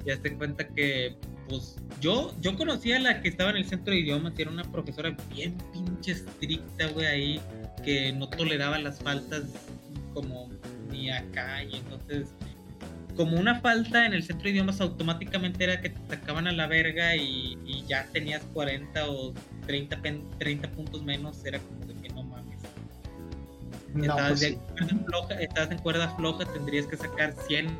ya te cuenta que, pues, yo, yo conocía la que estaba en el centro de idiomas y era una profesora bien pinche estricta, güey, ahí, que no toleraba las faltas como ni acá, y entonces como una falta en el centro de idiomas automáticamente era que te sacaban a la verga y, ya tenías 40 o 30, 30 puntos menos, era como de. No, estabas, pues sí. en floja, estabas en cuerda floja, tendrías que sacar 100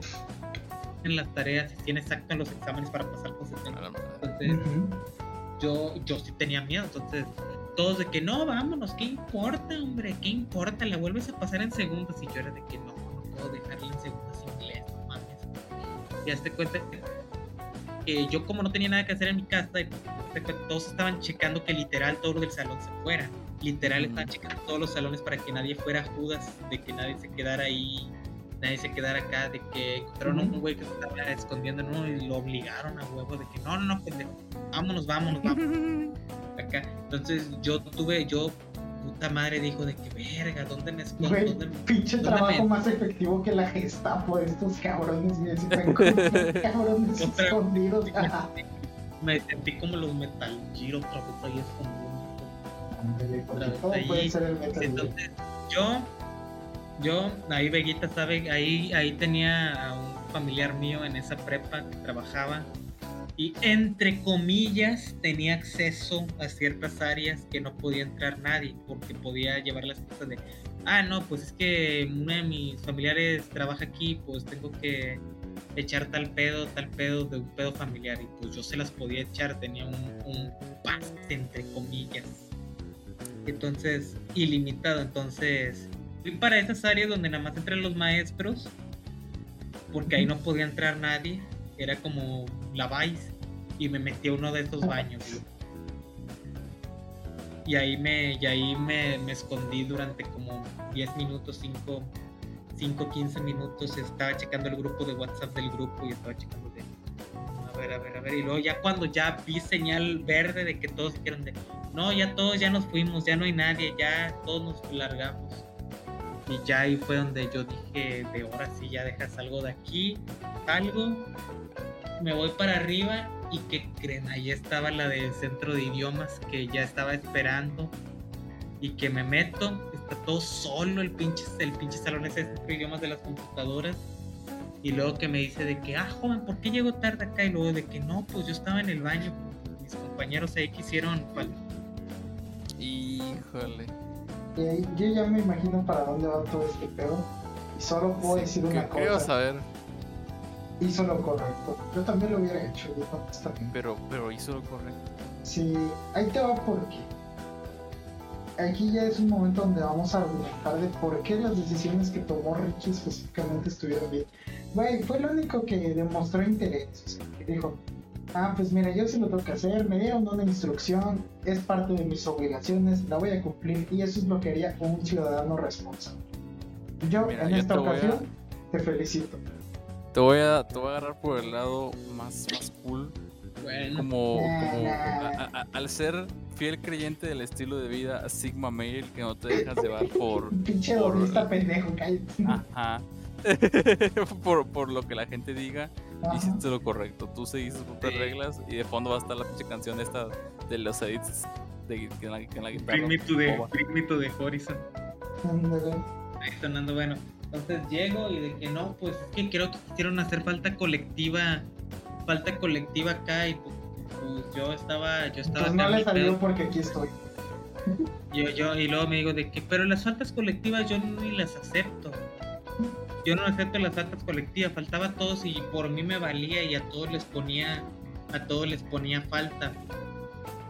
en las tareas y 100 exacto en los exámenes para pasar con 70. A la madre. Entonces, yo, yo sí tenía miedo, entonces todos de que no, vámonos, ¿qué importa, hombre? ¿Qué importa? La vuelves a pasar en segundas y yo era de que no, no puedo dejarla en segundas inglés, no mames. Y hazte cuenta que yo como no tenía nada que hacer en mi casa, todos estaban checando que literal todo lo del salón se fuera. Literal estaban checando todos los salones para que nadie fuera Judas, de que nadie se quedara ahí, nadie se quedara acá, de que encontraron a un güey que se estaba escondiendo, ¿no? Y lo obligaron a huevo de que no, no, no, pendejo, vámonos, vámonos, vámonos acá. Entonces yo tuve, yo, puta madre, dijo de que verga, ¿dónde me escondo? Güey, ¿Dónde pinche ¿Dónde trabajo me- más efectivo que la Gestapo de estos cabrones. güey, así tan como cabrones escondidos. Me sentí como los Metal Gear otra vez ahí escondido. Ahí. puede ser el Metal Gear. Entonces, yo, yo, ahí Veguita sabe, ahí, ahí tenía a un familiar mío en esa prepa que trabajaba y entre comillas tenía acceso a ciertas áreas que no podía entrar nadie porque podía llevar las cosas de, ah, no, pues es que uno de mis familiares trabaja aquí, pues tengo que echar tal pedo, tal pedo de un pedo familiar y pues yo se las podía echar, tenía un, un pase entre comillas. Entonces, ilimitado, entonces fui para esas áreas donde nada más entran los maestros porque ahí no podía entrar nadie, era como la Vice y me metí a uno de esos baños. Y ahí me, y ahí me, me escondí durante como 10 minutos, 5, 5, 15 minutos. Estaba checando el grupo de WhatsApp del grupo y estaba checando de. A ver, a ver, a ver. Y luego ya cuando ya vi señal verde de que todos dijeron de. No, ya todos ya nos fuimos, ya no hay nadie, ya todos nos largamos. Y ya ahí fue donde yo dije, de ahora sí ya dejas algo de aquí, algo, me voy para arriba y que creen, ahí estaba la del centro de idiomas que ya estaba esperando y que me meto, está todo solo el pinche, el pinche salón ese centro de idiomas de las computadoras y luego que me dice de que, ah, joven, ¿por qué llegó tarde acá? Y luego de que no, pues yo estaba en el baño, mis compañeros ahí quisieron, Híjole. Y ahí yo ya me imagino para dónde va todo este pedo. Y solo puedo decir una ¿Qué, qué vas cosa. a ver? Hizo lo correcto. Yo también lo hubiera hecho, yo. Pero, pero hizo lo correcto. Sí, ahí te va porque aquí ya es un momento donde vamos a argumentar de por qué las decisiones que tomó Richie específicamente estuvieron bien. Güey, fue el único que demostró interés. O sea, que dijo, ah, pues mira, yo sí lo tengo que hacer, me dieron una instrucción, es parte de mis obligaciones, la voy a cumplir y eso es lo que haría un ciudadano responsable. Yo Mira, en yo esta te voy a- ocasión te felicito. Te voy a, te voy a agarrar por el lado más, más cool. Bueno, Como, como a- a- al ser fiel creyente del estilo de vida Sigma Male, que no te dejas llevar por. Pinche por- dormista pendejo, cállate. Ajá. por, por lo que la gente diga, Ajá. hiciste lo correcto. Tú seguiste tus propias Sí. reglas y de fondo va a estar la pinche canción esta de los edits de, que en la, que en la guitarra. Bring me to the, bring me to the horizon. Ahí sonando bueno. Entonces llego y de que no, pues es que creo que quisieron hacer falta colectiva, falta colectiva acá y pues, pues, yo estaba, yo estaba Pues no le salió pedo. porque aquí estoy. yo, yo, y luego me digo de que, pero las faltas colectivas yo ni las acepto. Yo no acepto las faltas colectivas, faltaba a todos y por mí me valía y a todos les ponía, a todos les ponía falta.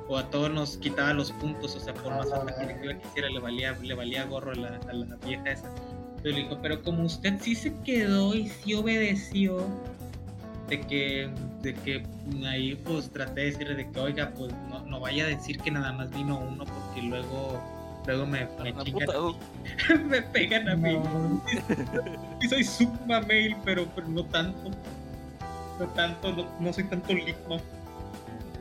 O a todos nos quitaba los puntos, o sea, por A más falta colectiva que hiciera, le valía, le valía gorro a la, a la vieja esa. Yo le digo, pero como usted sí se quedó y sí obedeció, de que, de que ahí pues traté de decirle de que, oiga, pues no, no vaya a decir que nada más vino uno porque luego, luego me, me, Ah, chingan, dos. me pegan a mí. No, Sí soy Sigma Mail, pero, pero no tanto. No tanto, no, no soy tanto Ligma.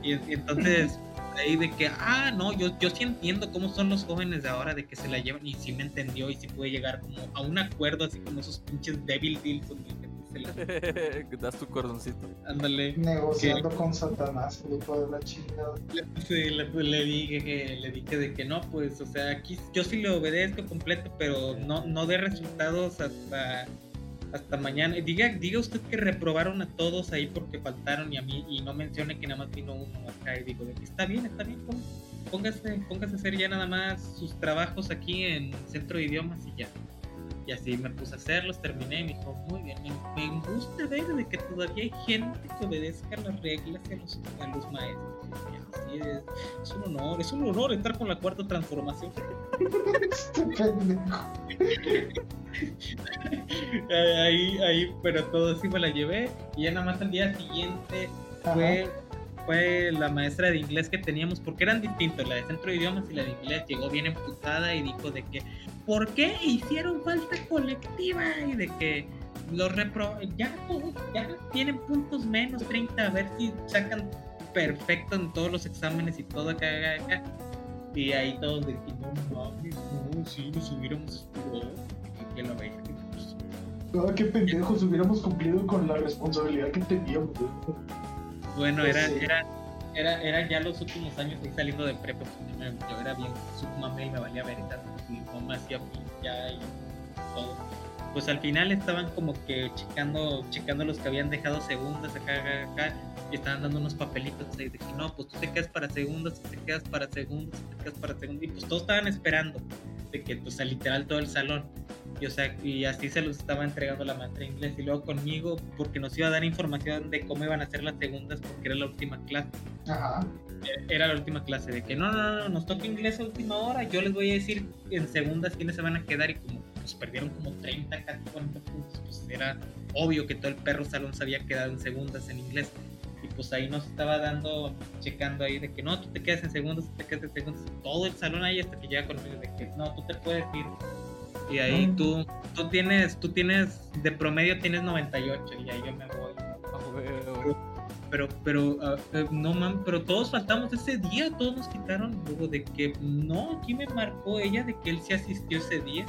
Y, y entonces, ahí de que, ah, no, yo, yo sí entiendo cómo son los jóvenes de ahora, de que se la llevan, y sí me entendió, y sí puede llegar como a un acuerdo, así como esos pinches Devil Deals, donde das tu cordoncito. ándale. negociando con Satanás, hijo de la chingada. Sí, le, le dije que le dije de que no, pues, o sea, aquí yo sí le obedezco completo, pero no, no dé resultados hasta hasta mañana. Diga, diga usted que reprobaron a todos ahí porque faltaron y a mí, y no mencione que nada más vino uno acá y digo, está bien, está bien, póngase, póngase a hacer ya nada más sus trabajos aquí en centro de idiomas y ya. Y así me puse a hacerlos, terminé y me dijo, muy bien, me, gusta ver de que todavía hay gente que obedezca las reglas a los, los maestros. así es, es un honor, es un honor estar con la cuarta transformación. ahí, ahí, pero todo así me la llevé y ya nada más al día siguiente fue fue la maestra de inglés que teníamos, porque eran distintos, la de centro de idiomas y la de inglés, llegó bien emputada y dijo de que, ¿por qué hicieron falta colectiva? Y de que los repro ya todos, ya tienen puntos menos 30, a ver si sacan perfecto en todos los exámenes y todo acá, acá, Y ahí todos de que no mames, no, si nos hubiéramos estudiado, que lo veía. Ah, qué pendejos, hubiéramos cumplido con la responsabilidad que teníamos. Bueno, era, era, era, era ya los últimos años ahí saliendo de prepa, pues, yo era bien submamé y me valía ver y no me hacía ya y todo. Pues al final estaban como que checando, checando los que habían dejado segundas acá, acá, acá y estaban dando unos papelitos de que no, pues tú te quedas para segundas, te quedas para segundas, te quedas para segundas, y pues todos estaban esperando de que pues literal todo el salón y, o sea, y así se los estaba entregando la maestra de inglés. Y luego conmigo, porque nos iba a dar información de cómo iban a ser las segundas, porque era la última clase. Ajá. Era la última clase, de que no, no, no, nos toca inglés a última hora. Yo les voy a decir en segundas quiénes se van a quedar. Y como pues perdieron como 30, casi 40 puntos, pues era obvio que todo el perro salón se había quedado en segundas en inglés y pues ahí nos estaba dando, checando ahí de que no, tú te quedas en segundos, tú te quedas en segundos, todo el salón ahí hasta que llega conmigo de que no, tú te puedes ir y ahí tú, tú tienes, tú tienes, de promedio tienes 98 y ahí yo me voy. Pero, pero, eh, no man, pero todos faltamos ese día, todos nos quitaron luego de que no, aquí me marcó ella de que él sí asistió ese día.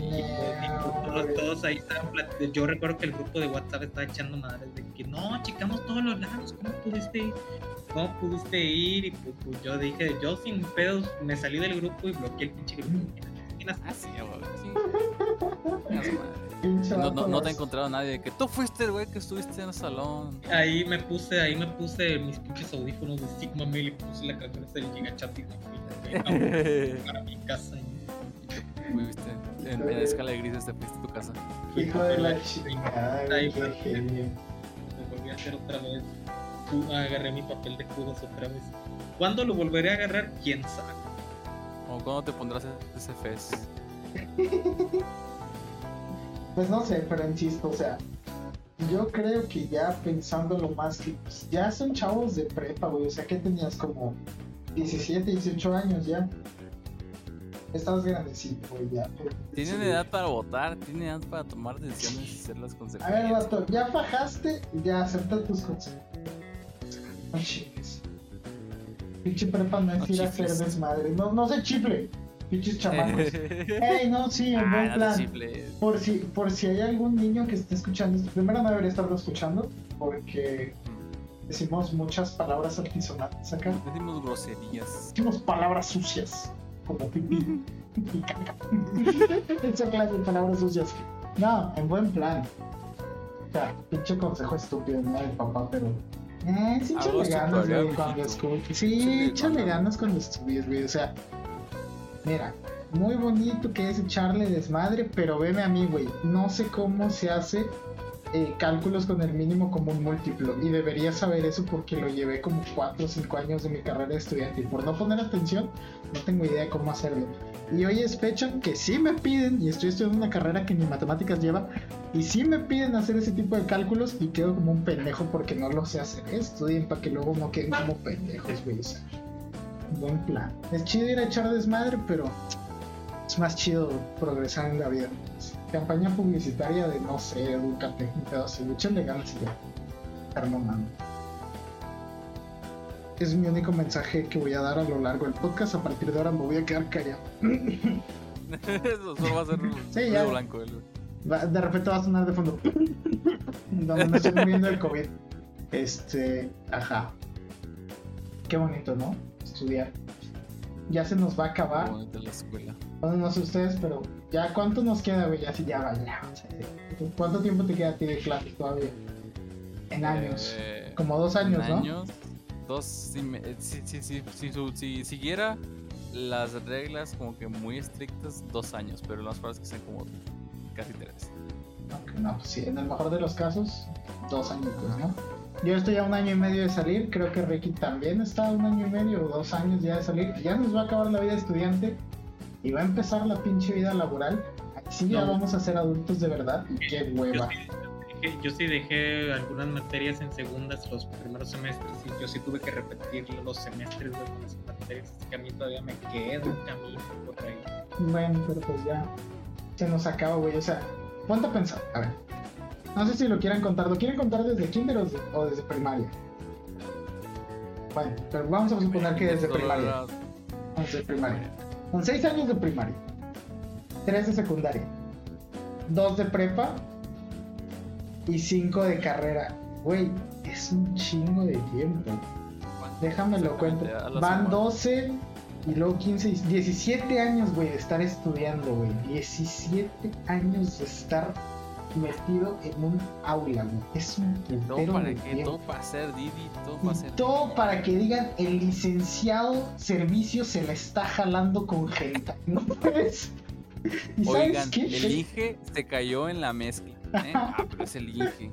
Y, todos, ahí estaban Yo recuerdo que el grupo de WhatsApp estaba echando madres de que no, checamos todos los lados, ¿cómo pudiste ir? ¿Cómo pudiste ir? Y pues, pues, yo dije, yo sin pedos me salí del grupo y bloqueé el pinche grupo. Ah, sí, No, no, no, te ha encontrado nadie que tú fuiste el güey que estuviste en el salón. Ahí me puse, ahí me puse mis pinches audífonos de Sigma Mail y puse la canción del Gigachat y me fui para mi casa. Fuiste en, en escala de grises te fuiste a tu casa. Hijo de la chingada, ahí me, me volví a hacer otra vez. Agarré mi papel de Judas otra vez. ¿Cuándo lo volveré a agarrar? ¿Quién sabe? Cuándo te pondrás ese fez? pues no sé, pero insisto, o sea, yo creo que ya pensando lo más que pues, ya son chavos de prepa, güey, o sea, que tenías como 17, 18 años ya. Estabas grandecito, güey, ya. Tienen edad para votar, tienen edad para tomar decisiones y ser las consecuencias. A ver, Basto, ya fajaste, ya acepta tus consecuencias. No Pinche prepa no es ir a hacer desmadre. No, no se chifle. Pinches chamacos. Ey, no, sí, en buen ah, plan. por si, por si hay algún niño que esté escuchando esto. Primero no debería estarlo escuchando. Porque decimos muchas palabras altisonantes acá. Decimos groserías. Decimos palabras sucias. Como pipí y caca. Esa clase de palabras sucias. No, en buen plan. O sea, pinche consejo estúpido, no del papá, pero eh, sí, échale ganas, güey, cuando escuches. Sí, échale ganas cuando estudies, güey. O sea, mira, muy bonito que es echarle desmadre, pero veme a mí, güey. No sé cómo se hace eh, cálculos con el mínimo común múltiplo. Y debería saber eso porque lo llevé como 4 o 5 años de mi carrera. Y por no poner atención, no tengo idea de cómo hacerlo. Y hoy es fecha que sí me piden, y estoy estudiando una carrera que ni matemáticas lleva, y sí me piden hacer ese tipo de cálculos y quedo como un pendejo porque no lo sé hacer. Estudien para que luego no queden como pendejos, güey. buen plan. Es chido ir a echar desmadre, pero es más chido progresar en la vida. Campaña publicitaria de no sé, educate, un pedazo, échale ganas y ya. Es mi único mensaje que voy a dar a lo largo del podcast. A partir de ahora me voy a quedar callado. Eso solo va a ser un sí, blanco. De repente va a sonar de fondo. Donde me estoy muriendo el COVID. Este, ajá. Qué bonito, ¿no? Estudiar. Ya se nos va a acabar. La escuela. Bueno, no sé ustedes, pero ya cuánto nos queda, güey, ya si ya va, ya. o sea, ¿Cuánto tiempo te queda a ti de clase todavía? En años. Eh, Como dos años, en ¿no? años, dos, si, me- si, si, si, si, su- si siguiera las reglas como que muy estrictas, dos años, pero lo más probable es que sean como casi tres. Ok, No, pues sí, en el mejor de los casos, dos añitos, ¿no? Yo estoy a un año y medio de salir, creo que Ricky también está a un año y medio o dos años ya de salir. Ya nos va a acabar la vida estudiante y va a empezar la pinche vida laboral. Sí ya vamos a ser adultos de verdad y qué Yo hueva. sí, dejé, yo sí dejé algunas materias en segundas los primeros semestres y yo sí tuve que repetir los semestres de algunas materias, así que a mí todavía me queda un camino por ahí. Bueno, pero pues ya se nos acaba, güey. O sea, ponte a pensar. A ver, no sé si lo quieran contar. ¿Lo quieren contar desde kinder o, desde- o desde primaria? Bueno, pero vamos a suponer que desde primaria. Desde primaria. Con 6 años de primaria, 3 de secundaria, 2 de prepa y 5 de carrera. Güey, es un chingo de tiempo. Déjame lo cuento. Van semana. 12 y luego 15, y 17 años, güey, de estar estudiando, güey. 17 años de estar metido en un aula, güey. Es un Todo para de qué, tiempo. todo para ser Didi, todo para ser todo para que digan el licenciado servicio se la está jalando con gente. No puedes. ¿Y sabes qué? el Inge se cayó en la mezcla. ¿eh? Ah, pero es el Inge.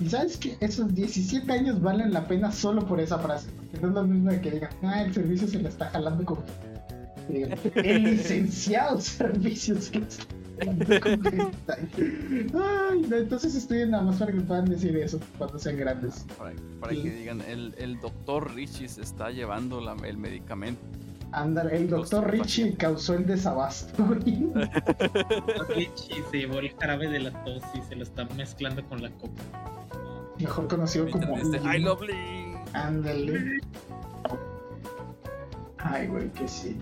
Y sabes que esos 17 años valen la pena solo por esa frase. Porque no es lo mismo de que digan, ah, el servicio se la está jalando con gente. Que digan, El licenciado servicio se la está. Ay, no, entonces estudien nada más para que puedan decir eso cuando sean grandes. Para, para que digan, el, el doctor Richie se está llevando la- el medicamento. Ándale, el doctor Los Richie causó el desabasto. Richie se llevó el jarabe de la tos y se lo está mezclando con la coca. Mejor conocido ¿Me como? I love Lee. Ándale. Ay, güey, que sí.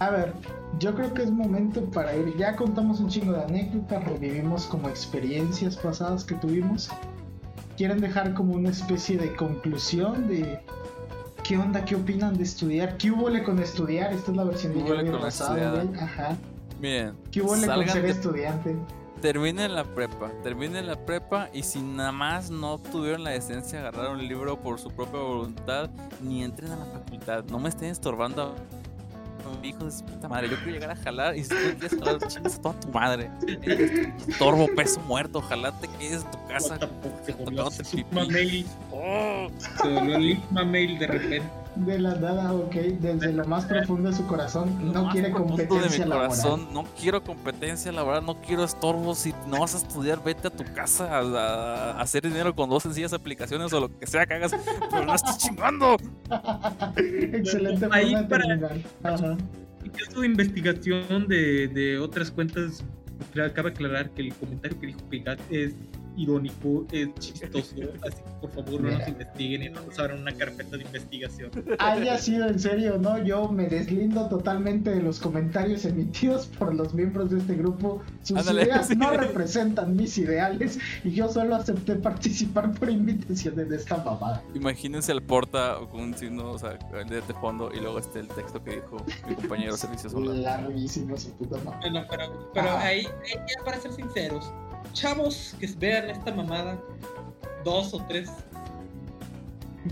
A ver, yo creo que es momento para ir. Ya contamos un chingo de anécdotas, revivimos como experiencias pasadas que tuvimos. ¿Quieren dejar como una especie de conclusión de qué onda, qué opinan de estudiar? ¿Qué hubo con estudiar? Esta es la versión de ¿Qué hubole Jordi con Rosado, estudiar? güey. Ajá. Miren, ¿Qué hubo con ser de- estudiante? terminen la prepa, terminen la prepa y si nada más no tuvieron la decencia de agarrar un libro por su propia voluntad, ni entren a la facultad, no me estén estorbando hijo de puta madre. Yo quiero llegar a jalar y si tú quieres jalar, chingas a toda tu madre. Estorbo, peso muerto, ojalá te quedes en tu casa. Mail. Se volvió el mail de repente. De la nada, ok, desde lo más profundo de su corazón, no quiere competencia de mi laboral. corazón, no quiero competencia laboral, no quiero estorbos. Si no vas a estudiar, vete a tu casa a, a- a hacer dinero con dos sencillas aplicaciones o lo que sea que hagas, pero no estés chingando. Excelente Ahí forma de para- terminar. Ajá. En caso de investigación de, de otras cuentas, cabe aclarar que el comentario que dijo Pigat es irónico, es chistoso, así que por favor no nos investiguen y no nos abran una carpeta de investigación. Haya sido en serio no, yo me deslindo totalmente de los comentarios emitidos por los miembros de este grupo. Sus Ándale, ideas sí. no representan mis ideales y yo solo acepté participar por invitación de esta mamada. Imagínense el porta con un signo, o sea, de, de fondo y luego este el texto que dijo mi compañero servicio solar. Larguísimo su puta madre. Bueno, pero, pero Ah. ahí, ahí ya para ser sinceros, chavos que vean esta mamada, dos o tres,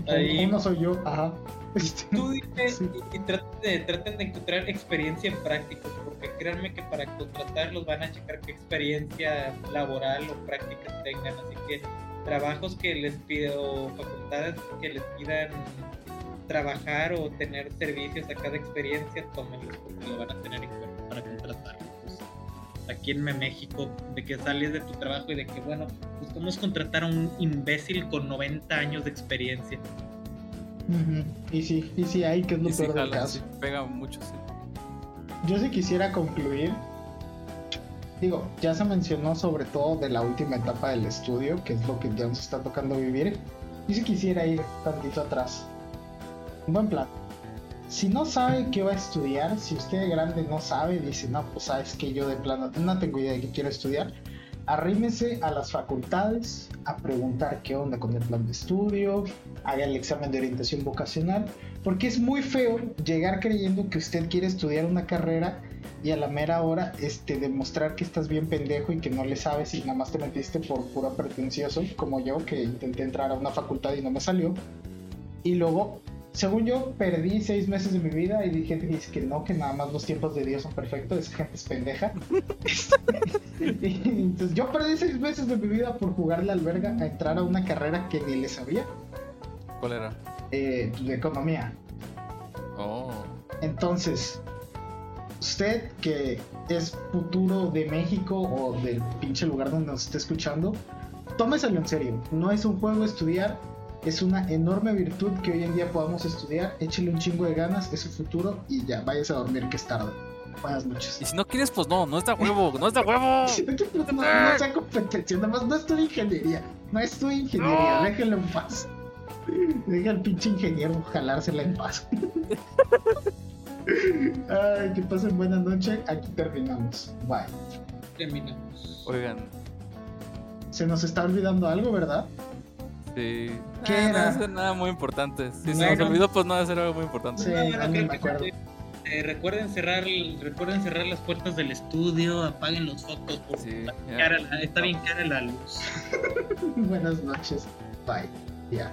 Ahí. Uno soy yo, ajá. Este, estudien Sí. y, y traten, de, traten de encontrar experiencia en prácticas, porque créanme que para contratarlos van a checar qué experiencia laboral o prácticas tengan, así que trabajos que les pidan o facultades que les pidan trabajar o tener servicios acá de experiencia, tómenlos porque lo van a tener en cuenta para contratarlos. Pues, aquí en México, de que sales de tu trabajo y de que, bueno, buscamos contratar a un imbécil con 90 años de experiencia. Y sí, y sí, ahí que es lo Y sí, peor del caso. sí, pega mucho, sí. Yo sí quisiera concluir. Digo, ya se mencionó sobre todo de la última etapa del estudio, que es lo que ya nos está tocando vivir. Yo sí quisiera ir tantito atrás. Un buen plan. Si no sabe qué va a estudiar, si usted de grande no sabe, dice, no, pues sabes que yo de plano no tengo idea de qué quiero estudiar, arrímese a las facultades a preguntar qué onda con el plan de estudio, haga el examen de orientación vocacional, porque es muy feo llegar creyendo que usted quiere estudiar una carrera y a la mera hora este, demostrar que estás bien pendejo y que no le sabes y nada más te metiste por puro pretencioso, como yo que intenté entrar a una facultad y no me salió. Y luego, según yo, perdí seis meses de mi vida y dije dice que no, que nada más los tiempos de Dios son perfectos, esa gente es pendeja. Entonces yo perdí seis meses de mi vida por jugarle al verga a entrar a una carrera que ni le sabía. ¿Cuál era? Eh, de economía. Oh. Entonces, usted que es futuro de México o del pinche lugar donde nos esté escuchando, tómeselo en serio. No es un juego estudiar, es una enorme virtud que hoy en día podamos estudiar. Échele un chingo de ganas, es su futuro y ya, váyase a dormir que es tarde. Buenas noches. Y si no quieres, pues no, no está huevo, no está huevo. no, no, sea competencia, nada más no estudio ingeniería. No estudio ingeniería, No. déjenlo en paz. Deja al pinche ingeniero jalársela en paz. Ay, que pasen buena noche. Aquí terminamos. Bye. Terminamos. Oigan, Se nos está olvidando algo, ¿verdad? Sí. ¿Qué Ah, era? No ser nada muy importante. Si se nos olvidó, pues no ser algo muy importante. Sí, No, que eh, recuerden cerrar recuerden cerrar las puertas del estudio, apaguen los focos porque Sí, cara está bien cara la luz. Buenas noches. Bye. Ya.